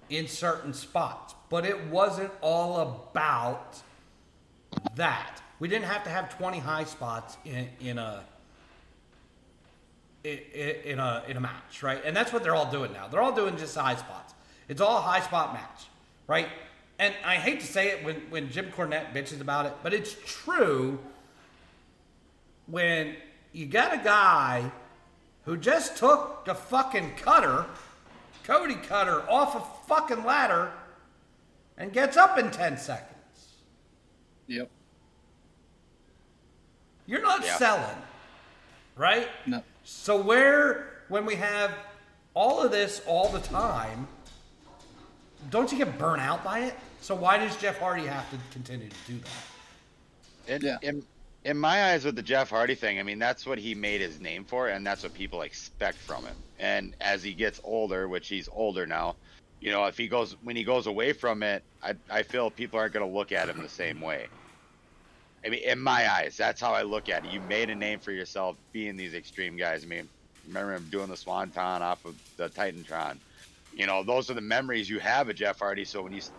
in certain spots, but it wasn't all about that. We didn't have to have 20 high spots in, in a in a in a match, right? And that's what they're all doing now. They're all doing just high spots. It's all a high spot match, right? And I hate to say it when when Jim Cornette bitches about it, but it's true. When you got a guy who just took the fucking cutter, Cody Cutter, off a fucking ladder, and gets up in ten seconds. Yep. You're not Yeah. selling, right? No. So where when we have all of this all the time, don't you get burnt out by it? So why does Jeff Hardy have to continue to do that? In, Yeah. in, in my eyes, with the Jeff Hardy thing, I mean, that's what he made his name for, and that's what people expect from him. And as he gets older, which he's older now, you know, if he goes when he goes away from it, I I feel people aren't going to look at him the same way. I mean, in my eyes, that's how I look at it. You made a name for yourself being these extreme guys. I mean, remember him doing the Swanton off of the Titantron. You know, those are the memories you have of Jeff Hardy. So when you, s-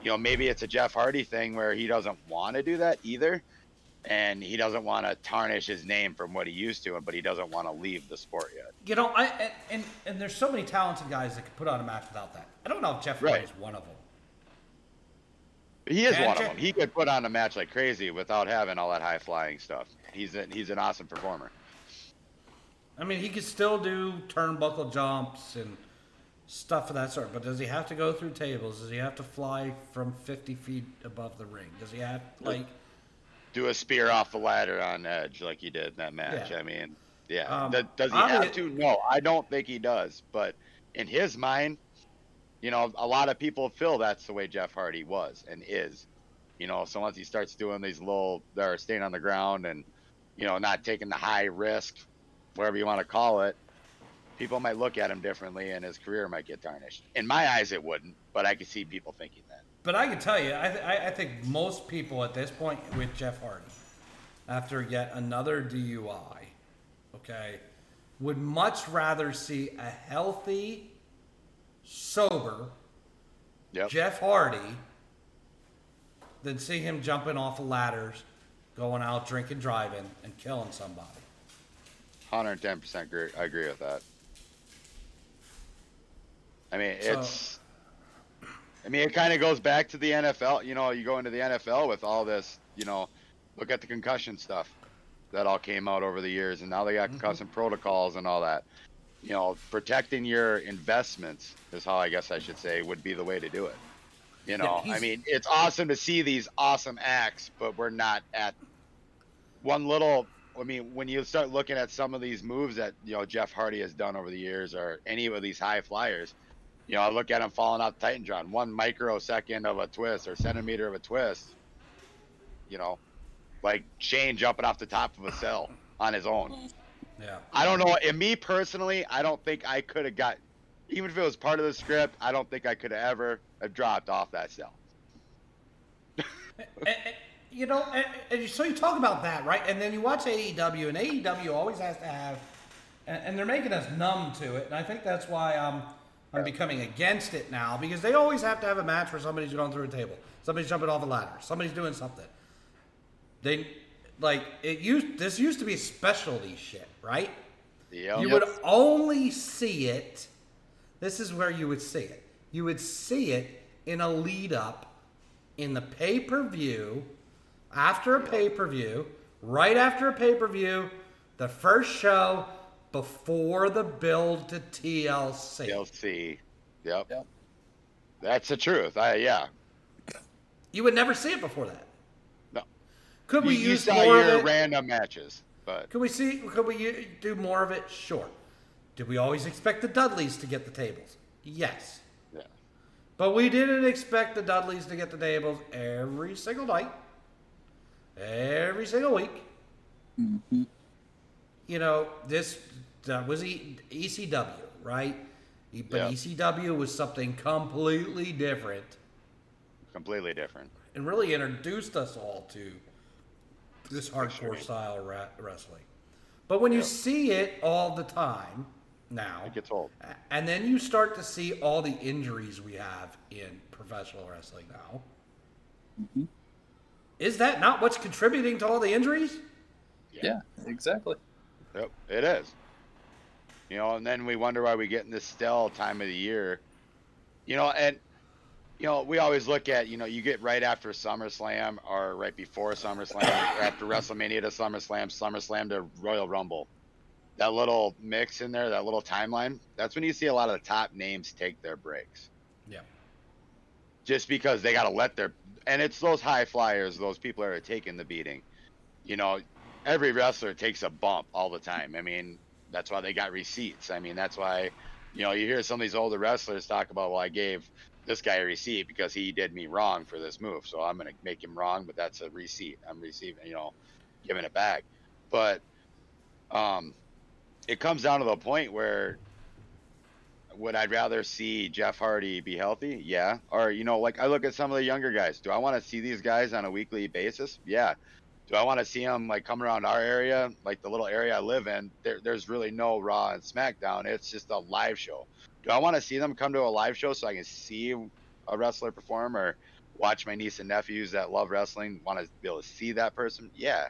you know, maybe it's a Jeff Hardy thing where he doesn't want to do that either, and he doesn't want to tarnish his name from what he used to, but he doesn't want to leave the sport yet. You know, I and, and and there's so many talented guys that could put on a match without that. I don't know if Jeff Right. Hardy's one of them. He is And one of them. He could put on a match like crazy without having all that high flying stuff. He's a, he's an awesome performer. I mean, he could still do turnbuckle jumps and stuff of that sort. But does he have to go through tables? Does he have to fly from 50 feet above the ring? Does he have like? do a spear off the ladder on Edge like he did in that match. Yeah. I mean, yeah. Um, does he obvi- have to? No, I don't think he does. But in his mind, you know, a lot of people feel that's the way Jeff Hardy was and is. You know, so once he starts doing these little, they're staying on the ground and, you know, not taking the high risk, whatever you want to call it, people might look at him differently and his career might get tarnished. In my eyes, it wouldn't, but I could see people thinking that. But I can tell you, I, th- I, I think most people at this point with Jeff Hardy, after yet another DUI, okay, would much rather see a healthy, sober Yep. Jeff Hardy than see him jumping off of ladders, going out drinking, driving, and killing somebody. 110% agree. I agree with that. I mean, So- it's. I mean, it kind of goes back to the NFL. You know, you go into the NFL with all this. You know, look at the concussion stuff that all came out over the years, and now they got mm-hmm. concussion protocols and all that. You know, protecting your investments is how I guess I should say would be the way to do it. You know, I mean, it's awesome to see these awesome acts, but we're not at one little I mean, when you start looking at some of these moves that you know Jeff Hardy has done over the years, or any of these high flyers, you know, I look at him falling out Titantron, one microsecond of a twist or centimeter of a twist, you know, like Shane jumping off the top of a cell on his own. [laughs] Yeah. I don't know. And me personally, I don't think I could have got, even if it was part of the script, I don't think I could have ever have dropped off that cell. [laughs] You know, and, so you talk about that, right? And then you watch AEW, and AEW always has to have, and, and they're making us numb to it. And I think that's why I'm, I'm becoming against it now because they always have to have a match where somebody's going through a table, somebody's jumping off a ladder, somebody's doing something. They, like, it used, this used to be specialty shit, right? Yep. You would only see it. This is where you would see it. You would see it in a lead up in the pay per view, after a pay per view, right after a pay per view, the first show before the build to TLC. TLC. Yep. Yep. That's the truth. I yeah. You would never see it before that. No. Could we you use saw more of your it? random matches, but Could we see? Could we do more of it? Sure. Did we always expect the Dudleys to get the tables? Yes. yeah. But we didn't expect the Dudleys to get the tables every single night, every single week. Mm-hmm. You know, this that was e- ECW, right? E- But Yeah. ECW was something completely different Completely different. and really introduced us all to this hardcore style ra- wrestling. But when you Yeah. see it all the time now, It gets old. and then you start to see all the injuries we have in professional wrestling now. Mm-hmm. Is that not what's contributing to all the injuries? Yeah, exactly. Yep, it is. You know, and then we wonder why we get in this stale time of the year. You know, and you know, we always look at, you know, you get right after SummerSlam or right before SummerSlam, or after WrestleMania to SummerSlam, SummerSlam to Royal Rumble. That little mix in there, that little timeline, that's when you see a lot of the top names take their breaks. Yeah. just because they got to let their and it's those high flyers, those people that are taking the beating. You know, every wrestler takes a bump all the time. I mean, that's why they got receipts. I mean, that's why you know you hear some of these older wrestlers talk about, well, I gave this guy a receipt because he did me wrong for this move, so I'm gonna make him wrong, but that's a receipt. I'm receiving, you know, giving it back. But um, it comes down to the point where would I rather see Jeff Hardy be healthy? Yeah. Or, you know, like I look at some of the younger guys. Do I want to see these guys on a weekly basis? Yeah. Do I want to see them like come around our area, like the little area I live in? There, there's really no Raw and SmackDown. It's just a live show. Do I want to see them come to a live show so I can see a wrestler perform or watch my niece and nephews that love wrestling want to be able to see that person? Yeah.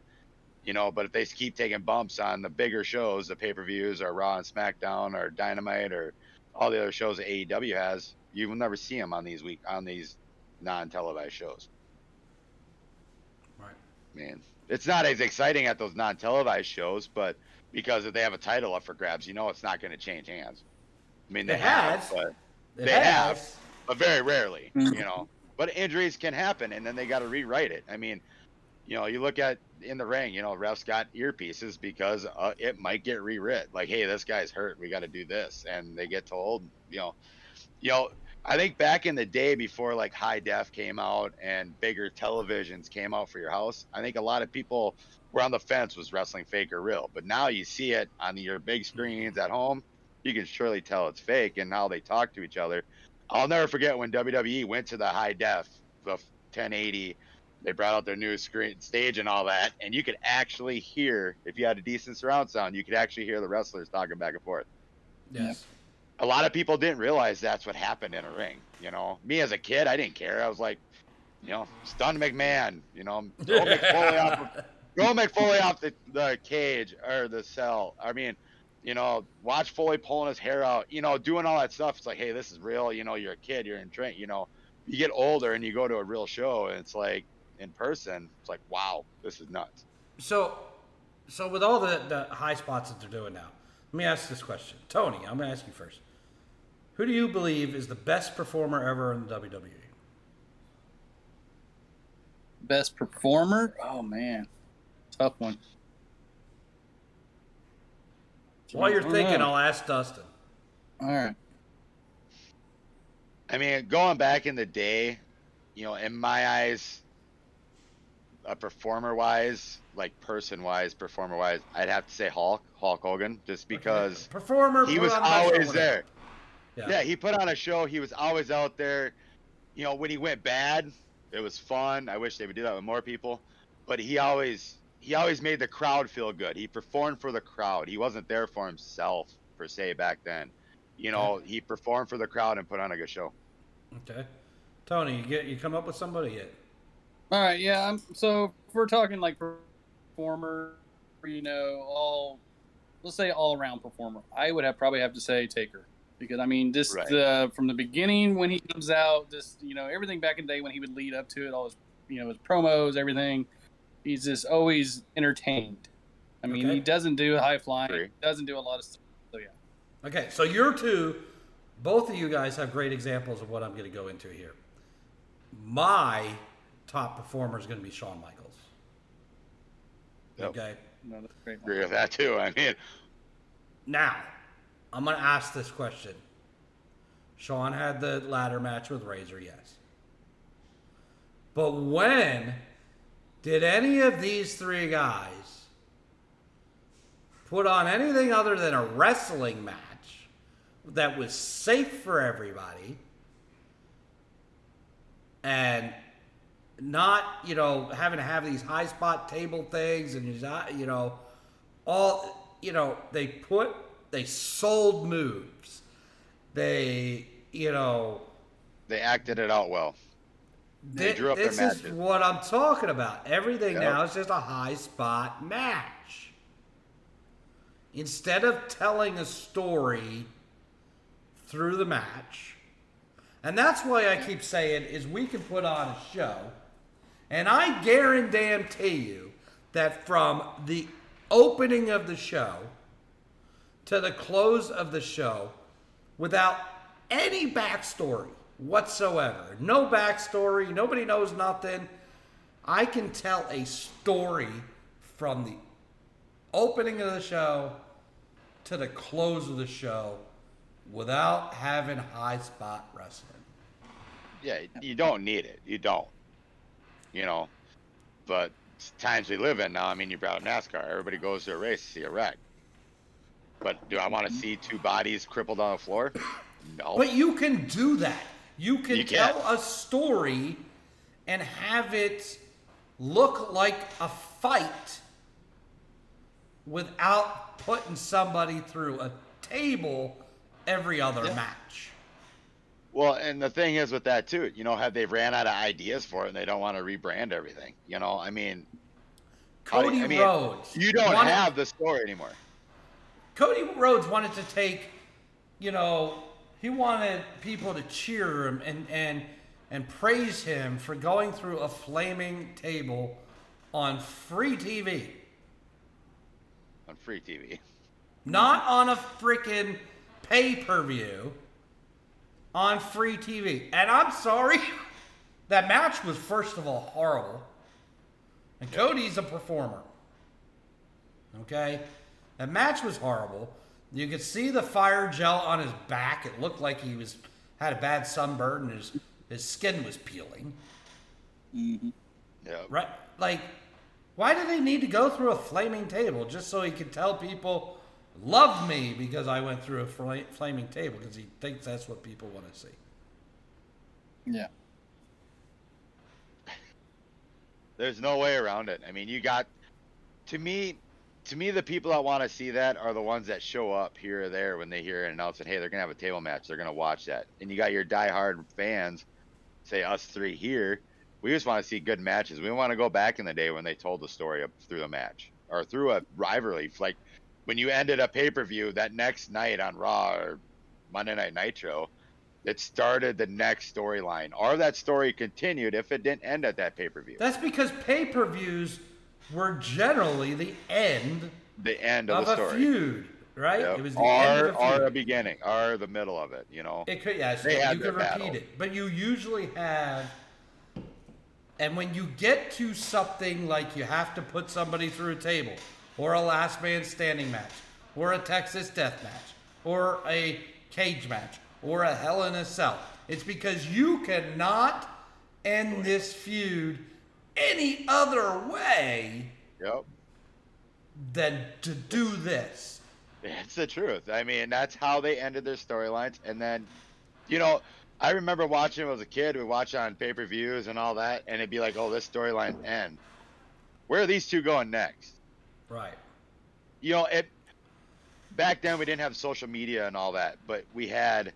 You know, but if they keep taking bumps on the bigger shows, the pay per views or Raw and SmackDown or Dynamite or all the other shows that AEW has, you will never see them on these week on these non-televised shows. Right. Man, it's not as exciting at those non-televised shows, but because if they have a title up for grabs, you know it's not going to change hands. I mean, they It have, has. but It They has. have. but very rarely, you know. But injuries can happen, and then they got to rewrite it. I mean, you know, you look at in the ring, you know, refs got earpieces because uh, it might get rewrit. Like, hey, this guy's hurt. We got to do this, and they get told, you know, you know. I think back in the day before like high def came out and bigger televisions came out for your house, I think a lot of people were on the fence was wrestling fake or real. But now you see it on your big screens at home, you can surely tell it's fake. And now they talk to each other. I'll never forget when WWE went to the high def, the 1080 they brought out their new screen stage and all that, and you could actually hear if you had a decent surround sound, you could actually hear the wrestlers talking back and forth. Yes. A lot of people didn't realize that's what happened in a ring. You know, me as a kid, I didn't care. I was like, you know, stun McMahon. You know, go [laughs] Mick Foley off, go Mick Foley off the, the cage or the cell. I mean, you know, watch Foley pulling his hair out. You know, doing all that stuff. It's like, hey, this is real. You know, you're a kid. You're in train. You know, you get older and you go to a real show, and it's like in person, it's like, wow, this is nuts. So, so with all the, the high spots that they're doing now, let me ask this question, Tony. I'm going to ask you first. Who do you believe is the best performer ever in the WWE? Best performer? Oh man, tough one. While you're thinking, I'll ask Dustin. All right. I mean, going back in the day, you know, in my eyes, a performer wise, like person wise, performer wise, I'd have to say Hulk, Hulk Hogan, just because okay. performer he was always there. Yeah. yeah, he put on a show. He was always out there. You know, when he went bad, it was fun. I wish they would do that with more people. But he always he always made the crowd feel good. He performed for the crowd. He wasn't there for himself per se back then. You know, okay. he performed for the crowd and put on a good show. Okay, Tony, you get you come up with somebody yet? All right, yeah. I'm, so if we're talking like performer, you know, all let's say all around performer, I would have probably have to say Taker because I mean, just right. uh, from the beginning when he comes out, just you know, everything back in the day when he would lead up to it, all his you know his promos, everything, he's just always entertained. I mean, okay. he doesn't do high flying, he doesn't do a lot of stuff. So yeah. Okay, so you're two, both of you guys have great examples of what I'm going to go into here. My top performer is going to be Shawn Michaels. Yep. Okay. No, that's great. Agree with that too. I mean, now I'm going to ask this question. Shawn had the ladder match with Razor, yes. But when did any of these three guys put on anything other than a wrestling match that was safe for everybody and not you know having to have these high spot table things and uh, you know all you know they put they sold moves. They you know they acted it out well they drew up this is what i'm talking about. Everything yep. now is just a high spot match. Instead of telling a story through the match and that's why i keep saying is we can put on a show and I guarantee you that from the opening of the show to the close of the show, without any backstory whatsoever, no backstory, nobody knows nothing, I can tell a story from the opening of the show to the close of the show without having high spot wrestling. Yeah, you don't need it. You don't you know. But times we live in now, I mean, you brought up NASCAR. Everybody goes to a race to see a wreck. But do I want to mm-hmm. see two bodies crippled on the floor? No. But you can do that. You can, you tell a story and have it look like a fight without putting somebody through a table every other yeah. match. Well, and the thing is with that too, you know, have they ran out of ideas for it and they don't want to rebrand everything? You know, I mean, Cody I mean, Rhodes. You don't wanted, have the story anymore. Cody Rhodes wanted to take, you know, he wanted people to cheer him and and and praise him for going through a flaming table on free TV. On free TV. [laughs] Not on a freaking pay per view on free TV. And I'm sorry, [laughs] that match was, first of all, horrible. And Cody's a performer. Okay? That match was horrible. You could see the fire gel on his back. It looked like he was had a bad sunburn and his, his skin was peeling. Mm-hmm. Yeah. Right? Like, why do they need to go through a flaming table just so he could tell people, love me because I went through a fla- flaming table because he thinks that's what people want to see? Yeah. There's no way around it. I mean, you got to me to me the people that want to see that are the ones that show up here or there when they hear it announced that hey, they're to have a table match. They're to watch that. And you got your diehard fans, say us three here, we just want to see good matches. We want to go back in the day when they told the story of, through a match or through a rivalry like when you ended a pay-per-view that next night on Raw or Monday Night Nitro, it started the next storyline, or that story continued if it didn't end at that pay-per-view. That's because pay per views were generally the end the end of, of the a story. feud, right? Yep. It was the or, end of a or feud. a beginning, or the middle of it. You know, It could, yeah, so you could repeat it, but you usually have. And when you get to something like you have to put somebody through a table, or a last man standing match, or a Texas death match, or a cage match, or a Hell in a Cell, it's because you cannot end this feud any other way yep, than to do this. it's the truth. I mean, that's how they ended their storylines. And then, you know, I remember watching was a kid. We watch on pay-per-views and all that, and it'd be like, "Oh, this storyline end. Where are these two going next?" Right. you know, it back then we didn't have social media and all that, but we had,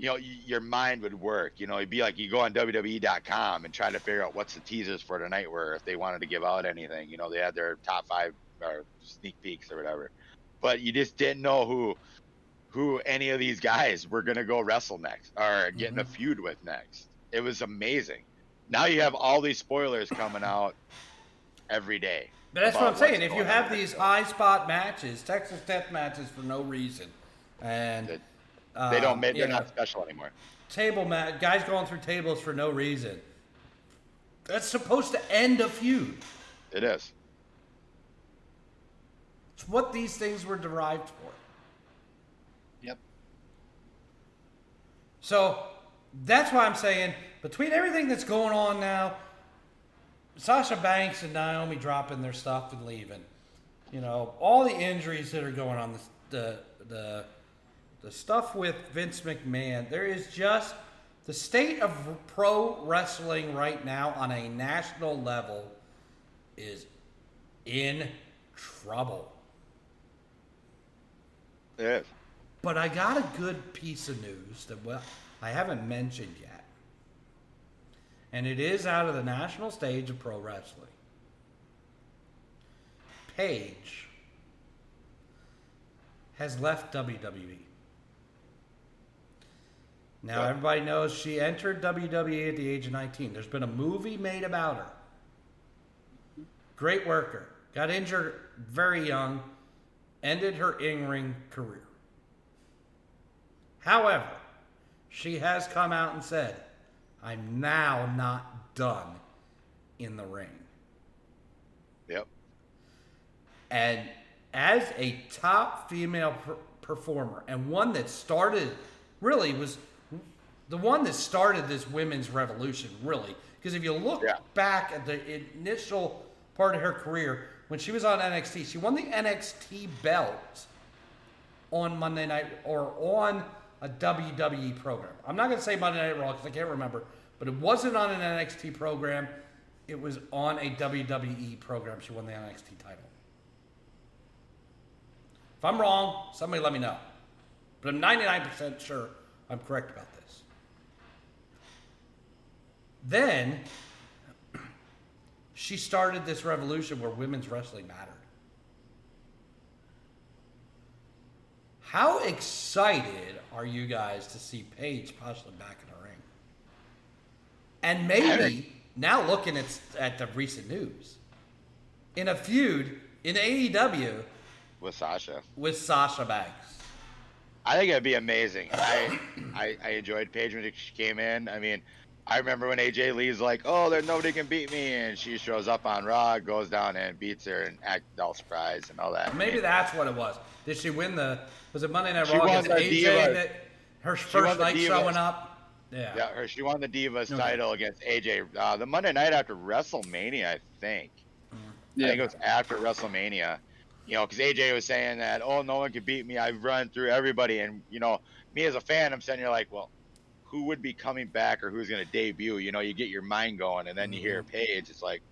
you know, y- your mind would work. You know, it'd be like you go on WWE.com and try to figure out what's the teasers for tonight, where if they wanted to give out anything, you know, they had their top five or sneak peeks or whatever, but you just didn't know who who any of these guys were gonna go wrestle next or get in a mm-hmm. feud with next. It was amazing. Now you have all these spoilers coming out every day. But that's what I'm saying. If you have these high spot matches, Texas death matches for no reason, and That- They don't um, make. you They're know, not special anymore. table mat guys going through tables for no reason. That's supposed to end a feud. It is. It's what these things were derived for. Yep. So that's why I'm saying between everything that's going on now, Sasha Banks and Naomi dropping their stuff and leaving, you know, all the injuries that are going on, the the the, the stuff with Vince McMahon, there is just the state of pro wrestling right now on a national level is in trouble. Is. But I got a good piece of news that well I haven't mentioned yet. And it is out of the national stage of pro wrestling. Paige has left WWE. Now Yeah. everybody knows she entered WWE at the age of 19. There's been a movie made about her. Great worker. Got injured very young. Ended her in-ring career. However, she has come out and said, I'm now not done in the ring. Yep. And as a top female per- performer, and one that started, really was the one that started this women's revolution, really. Because if you look Yeah. back at the initial part of her career, when she was on NXT, she won the NXT belt on Monday night or on a WWE program. I'm not going to say Monday Night Raw because I can't remember, but it wasn't on an NXT program. It was on a WWE program. She won the NXT title. If I'm wrong, somebody let me know. But I'm 99% sure I'm correct about this. Then she started this revolution where women's wrestling mattered. How excited are you guys to see Paige possibly back in the ring? And maybe now looking at at the recent news, in a feud in AEW With Sasha. with Sasha Banks. I think it'd be amazing. I, I I enjoyed Paige when she came in. I mean, I remember when AJ Lee's like, "Oh, there nobody can beat me," and she shows up on Raw, goes down and beats her, and act all surprised and all that. Maybe that's what it was. Did she win the? Was it Monday Night She Raw won against the AJ Divas. that her first night Divas. showing up? Yeah. Yeah, her, she won the Divas Okay. title against AJ uh, the Monday night after WrestleMania, I think. Yeah. I think it was after WrestleMania. You know, because AJ was saying that, oh, no one can beat me. I've run through everybody, and you know, me as a fan, I'm sitting here like, well, who would be coming back or who's going to debut? You know, you get your mind going, and then you hear mm-hmm. Paige. It's like,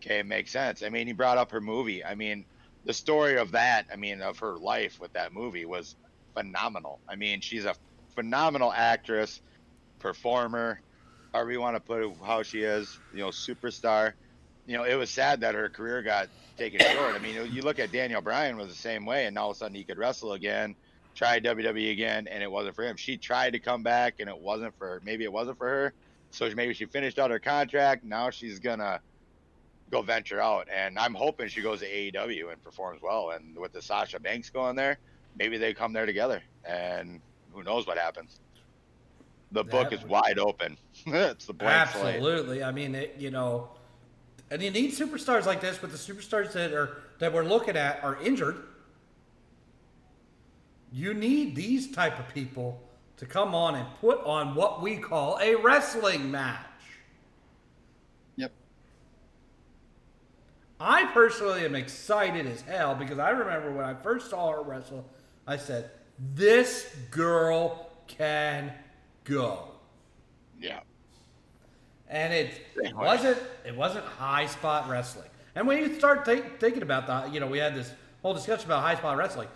okay, it makes sense. I mean, he brought up her movie. I mean, the story of that, I mean, of her life with that movie was phenomenal. I mean, she's a phenomenal actress, performer, however you want to put it, how she is, you know, superstar. You know, it was sad that her career got taken short. I mean, you look at Daniel Bryan was the same way, and now all of a sudden he could wrestle again, try WWE again, and it wasn't for him. She tried to come back, and it wasn't for her. Maybe it wasn't for her. So maybe she finished out her contract. Now she's gonna go venture out, and I'm hoping she goes to AEW and performs well. And with the Sasha Banks going there, maybe they come there together, and who knows what happens. The book is wide open. [laughs] it's the blank slate. Absolutely. I mean, it, you know, and you need superstars like this, but the superstars that are that we're looking at are injured. You need these type of people to come on and put on what we call a wrestling match. Yep. I personally am excited as hell because I remember when I first saw her wrestle, I said, "This girl can go." Yeah. and it wasn't it wasn't high spot wrestling. And when you start think, thinking about that, you know, we had this whole discussion about high spot wrestling.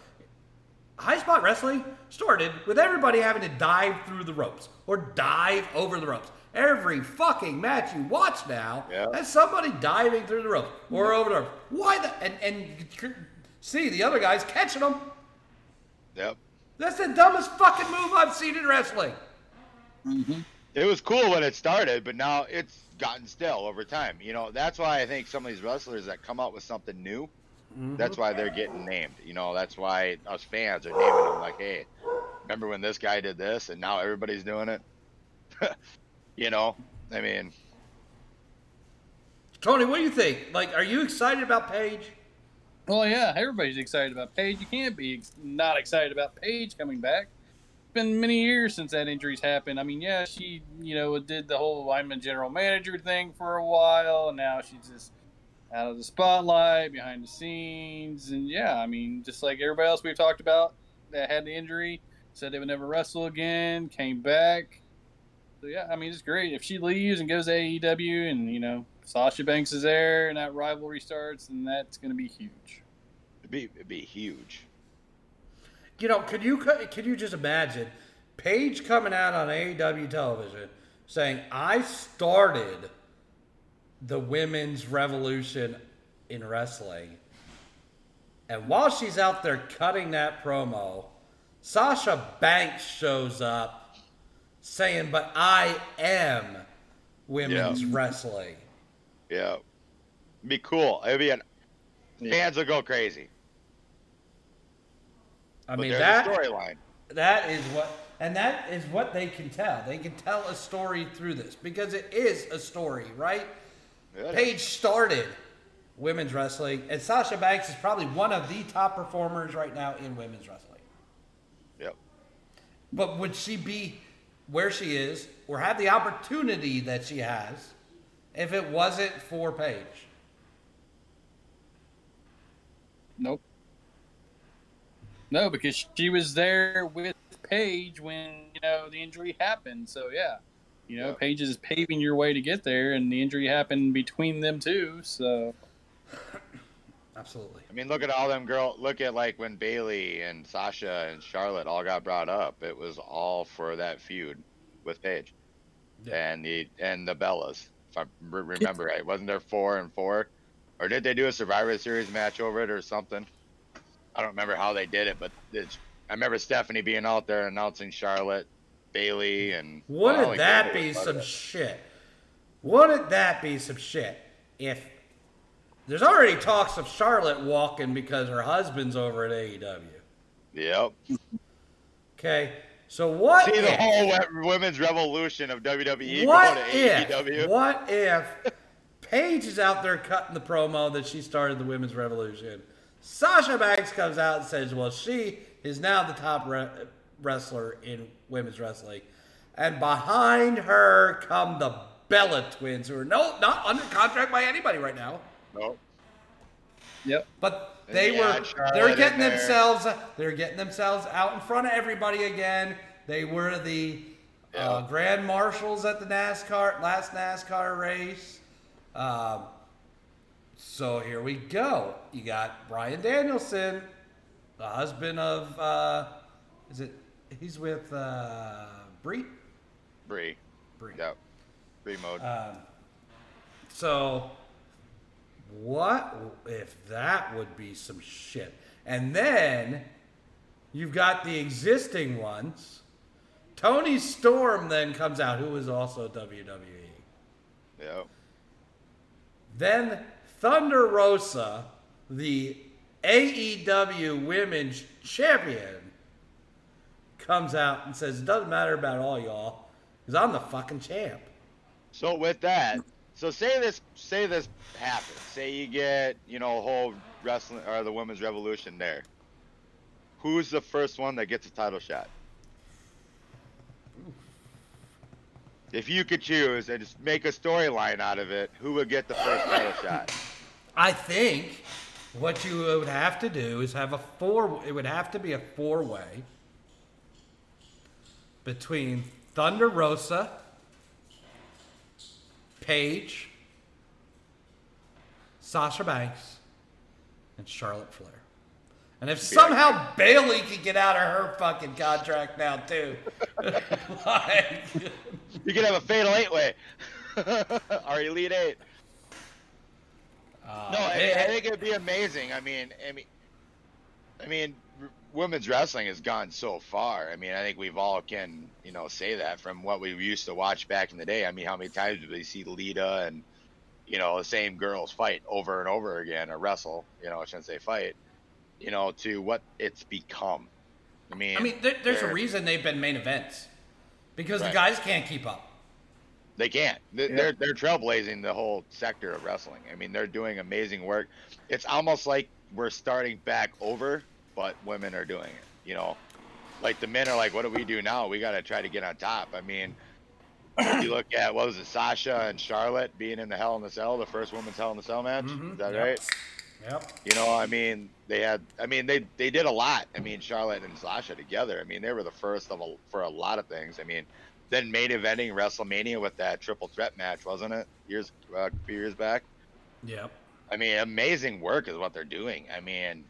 High spot wrestling started with everybody having to dive through the ropes or dive over the ropes. Every fucking match you watch now Yeah. has somebody diving through the ropes or over the ropes. Why the and and see the other guys catching them? Yep. That's the dumbest fucking move I've seen in wrestling. Mm-hmm. It was cool when it started, but now it's gotten stale over time. You know, that's why I think some of these wrestlers that come out with something new, Mm-hmm. that's why they're getting named. You know, that's why us fans are naming them like, hey, remember when this guy did this and now everybody's doing it? [laughs] you know, I mean, Tony, what do you think? Like, are you excited about Paige? Well, yeah, everybody's excited about Paige. You can't be ex- not excited about Paige coming back. It's been many years since that injury's happened. I mean, yeah, she, you know, did the whole I'm a general manager thing for a while, and now she's just out of the spotlight, behind the scenes, and yeah, I mean, just like everybody else we've talked about that had the injury, said they would never wrestle again, came back. So yeah, I mean, it's great if she leaves and goes to AEW, and you know, Sasha Banks is there, and that rivalry starts, and that's going to be huge. it'd be, it'd be huge. You know, could you could you just imagine Paige coming out on AEW television saying, "I started the women's revolution in wrestling," and while she's out there cutting that promo, Sasha Banks shows up saying, "But I am women's Yeah. wrestling." Yeah. It'd be cool. It'd be an, Yeah. fans would go crazy. I But mean that storyline. That is what, and that is what they can tell. They can tell a story through this because it is a story, right? Yeah, Paige started women's wrestling, and Sasha Banks is probably one of the top performers right now in women's wrestling. Yep. But would she be where she is, or have the opportunity that she has, if it wasn't for Paige? Nope. No, because she was there with Paige when you know the injury happened. So yeah, you know Yeah. Paige is paving your way to get there, and the injury happened between them too. So Absolutely. I mean, look at all them girl. Look at like when Bayley and Sasha and Charlotte all got brought up. It was all for that feud with Paige Yeah. and the and the Bellas. If I remember right, wasn't there four and four, or did they do a Survivor Series match over it or something? I don't remember how they did it, but it's, I remember Stephanie being out there announcing Charlotte, Bayley, and Wouldn't well, that be some shit? Wouldn't that be some shit? If there's already talks of Charlotte walking because her husband's over at AEW. Yep. Okay, So what See the if, whole women's revolution of WWE what if, AEW. what if Paige is out there cutting the promo that she started the women's revolution? Sasha Banks comes out and says, well, she is now the top re- wrestler in women's wrestling. And behind her come the Bella twins, who are no, not under contract by anybody right now. No. Yep. But they you were Charlotte they're getting themselves they're getting themselves out in front of everybody again. They were the uh, grand marshals at the NASCAR last NASCAR race. Um, so here we go. You got Bryan Danielson, the husband of uh, is it? He's with uh, Brie. Brie. Brie. Yep. Brie mode. Um, so, what if that would be some shit? And then you've got the existing ones. Toni Storm then comes out, who is also WWE. yep. Then Thunder Rosa, the AEW Women's Champion, comes out and says, It doesn't matter about all y'all, because I'm the fucking champ. So with that, so say this, say this happens. Say you get, you know, a whole wrestling or the women's revolution there. Who's the first one that gets a title shot? If you could choose and just make a storyline out of it, who would get the first title shot? I think what you would have to do is have a four. It would have to be a four-way between Thunder Rosa, Paige, Sasha Banks, and Charlotte Flair. And if somehow Bayley could get out of her fucking contract now too, [laughs] like, You could have a fatal eight way, or [laughs] elite eight. uh, No, I, it- I think it'd be amazing. I mean, I mean, I mean, women's wrestling has gone so far. I mean, I think we've all can, you know, say that from what we used to watch back in the day. I mean, how many times did we see Lita and, you know, the same girls fight over and over again or wrestle? You know, I shouldn't say fight. You know, to what it's become. I mean, I mean, there, there's a reason they've been main events because the guys can't keep up. They can't. They- They're they're trailblazing the whole sector of wrestling. I mean, they're doing amazing work. It's almost like we're starting back over, but women are doing it. You know, like the men are like, "What do we do now? We got to try to get on top." I mean, if you look at what was it, Sasha and Charlotte being in the Hell in the Cell, the first women's Hell in the Cell match. Mhm. Is that Yep. right? Yep. You know, I mean, they had. I mean, they they did a lot. I mean, Charlotte and Sasha together. I mean, they were the first of a, for a lot of things. I mean, then main eventing WrestleMania with that triple threat match, wasn't it? Years uh, a few years back. Yep. I mean, amazing work is what they're doing. I mean,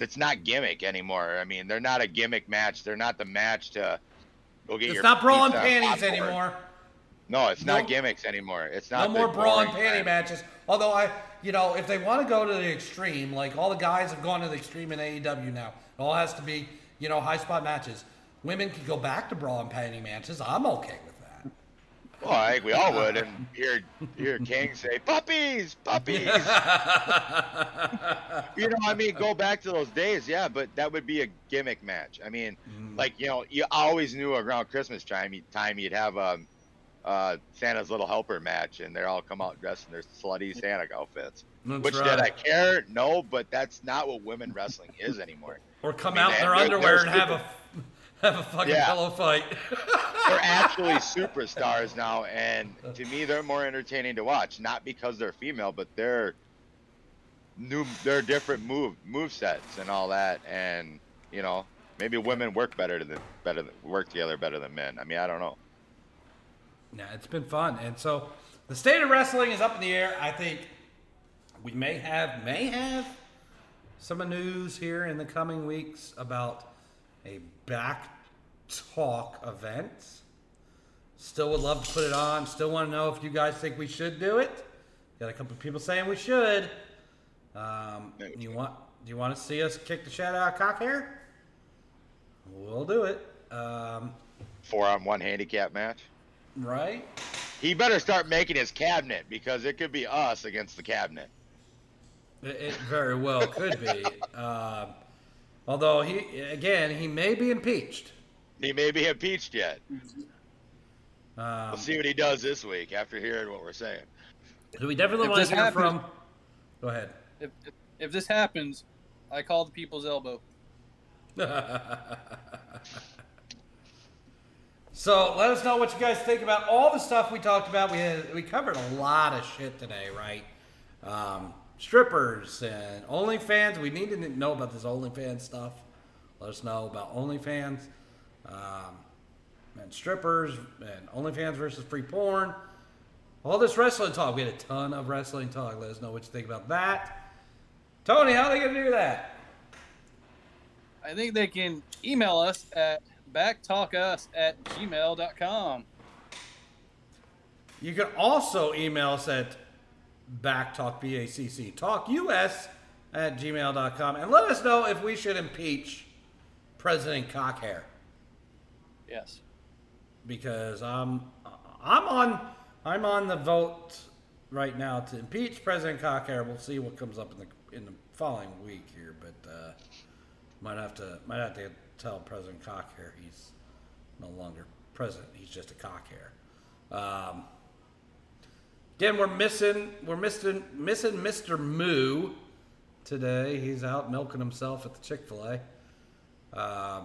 it's not gimmick anymore. I mean, they're not a gimmick match. They're not the match to go get It's your not bra and panties popcorn. anymore. No, it's No- not gimmicks anymore. It's not. No more the bra and panty matches. Although I, you know, if they want to go to the extreme, like all the guys have gone to the extreme in AEW now, it all has to be, you know, high spot matches. Women can go back to bra and panty matches. I'm okay. Well, I think we all would, and [laughs] hear hear King say puppies, puppies. [laughs] you know, I mean, go back to those days, yeah, but that would be a gimmick match. I mean, like you know, you always knew around Christmas time, time you'd have um, uh, Santa's Little Helper match, and they all come out dressed in their slutty Santa outfits. That's Which did. I care? No, but that's not what women wrestling is anymore. Or come I mean, out in their underwear and have a have a fucking Yeah. pillow fight. they're [laughs] actually superstars now, and to me, they're more entertaining to watch. Not because they're female, but they're new. They're different move move sets and all that, and you know, maybe women work better than better than, work together better than men. I mean, I don't know. Yeah, it's been fun. And so the state of wrestling is up in the air. I think we may have may have some news here in the coming weeks about a BACC Talk event. Still would love to put it on. Still want to know if you guys think we should do it. Got a couple of people saying we should. Um, you want? Do you want to see us kick the shit out of cock hair? We'll do it. Um, Four on one handicap match. right? He better start making his cabinet because it could be us against the cabinet. It, it very well could be. Um, [laughs] although he, again, he may be impeached. He may be impeached yet. Um, We'll see what he does this week after hearing what we're saying. so we definitely If want to hear happens- from. Go ahead. If, if if this happens, I call the people's elbow. [laughs] so let us know what you guys think about all the stuff we talked about. We had, we covered a lot of shit today, right? Um, strippers and OnlyFans. We need to know about this OnlyFans stuff. Let us know about OnlyFans um, and strippers and OnlyFans versus free porn. All this wrestling talk. We had a ton of wrestling talk. Let us know what you think about that. Tony, how are they gonna do that? I think they can email us at bacctalkus at gmail.com. You can also email us at backtalk, B-A-C-C, talkus at gmail.com and let us know if we should impeach President Cockhair Yes. because I'm, I'm on I'm on the vote right now to impeach President Cockhair. We'll see what comes up in the in the following week here, but uh, might have to might have to tell President Cockhair he's no longer president. He's just a cockhair. Um, again, we're missing we're missing missing Mr. Moo today. He's out milking himself at the Chick Fil A. Um, I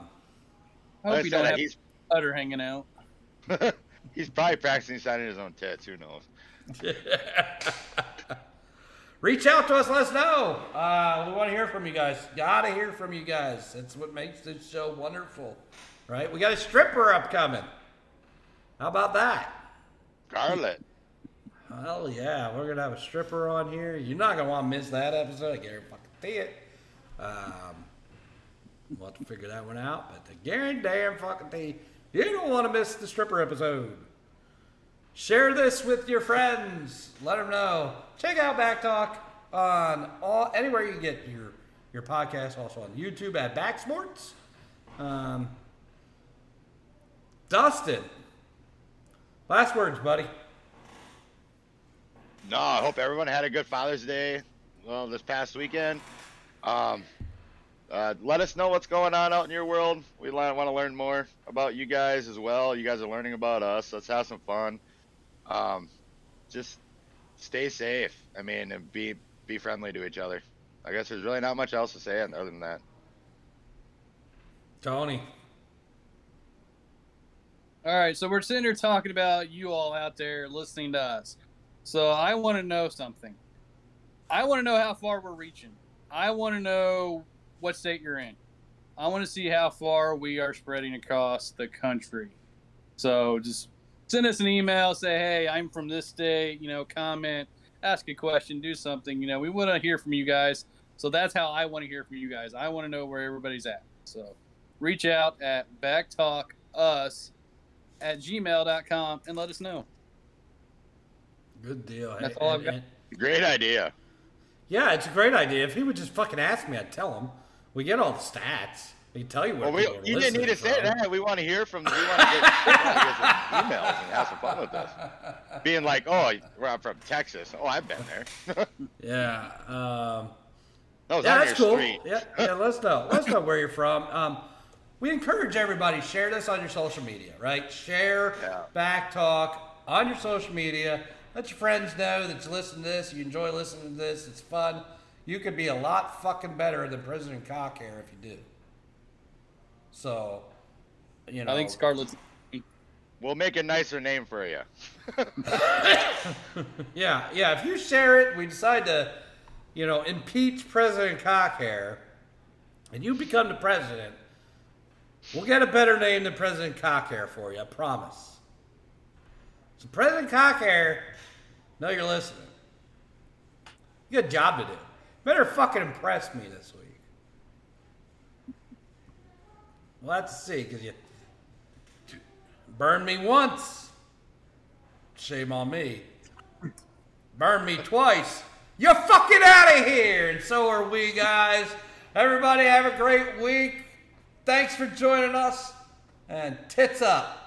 hope Like you I don't have he's butter hanging out. [laughs] he's probably practicing signing his own tits. Who knows? [laughs] Reach out to us. Let us know. Uh, we want to hear from you guys. Gotta hear from you guys. That's what makes this show wonderful, right? We got a stripper upcoming. How about that? Scarlet. Hell yeah, we're gonna have a stripper on here. You're not gonna want to miss that episode. I guarantee it. Um, we'll have to figure that one out. But the guarantee fucking thing, you don't want to miss the stripper episode. Share this with your friends. Let them know. Check out BACC Talk on all anywhere you get your your podcast. Also on YouTube at Backsports. Um, Dustin, last words, buddy. No, I hope everyone had a good Father's Day. Well, this past weekend. Um, uh, let us know what's going on out in your world. We want to learn more about you guys as well. You guys are learning about us. Let's have some fun. Um, just stay safe. I mean, and be be friendly to each other. I guess there's really not much else to say other than that. Tony. All right, so we're sitting here talking about you all out there listening to us. So I want to know something. I want to know how far we're reaching. I want to know what state you're in. I want to see how far we are spreading across the country. So just send us an email, say, hey, I'm from this state, you know, comment, ask a question, do something. You know, we want to hear from you guys. So that's how I want to hear from you guys. I want to know where everybody's at. So reach out at bacctalkus at gmail.com and let us know. Good deal. That's all I've got. Great idea. yeah, it's a great idea. If he would just fucking ask me, I'd tell him. We get all the stats. We can tell you what Well, we, you didn't need to listening say that. We want to hear from. We want to get, we want to get emails and have some fun with us. Being like, oh, I'm from Texas. Oh, I've been there. [laughs] Yeah. Um, that was yeah, on that's your cool. street. Yeah, yeah. Let's know. Let's know where you're from. Um, we encourage everybody share this on your social media, right? Share Yeah. BACC Talk on your social media. Let your friends know that you listen to this. You enjoy listening to this. It's fun. You could be a lot fucking better than President Cockhair if you do. So, you know. I think Scarlett's. We'll make a nicer name for you. [laughs] Yeah, yeah. If you share it, we decide to, you know, impeach President Cockhair, and you become the president, we'll get a better name than President Cockhair for you. I promise. So, President Cockhair, know you're listening. A job to do. Better fucking impress me this week. We'll to see, because you burned me once. Shame on me. Burn me twice. You're fucking out of here. And so are we, guys. Everybody have a great week. Thanks for joining us. And tits up.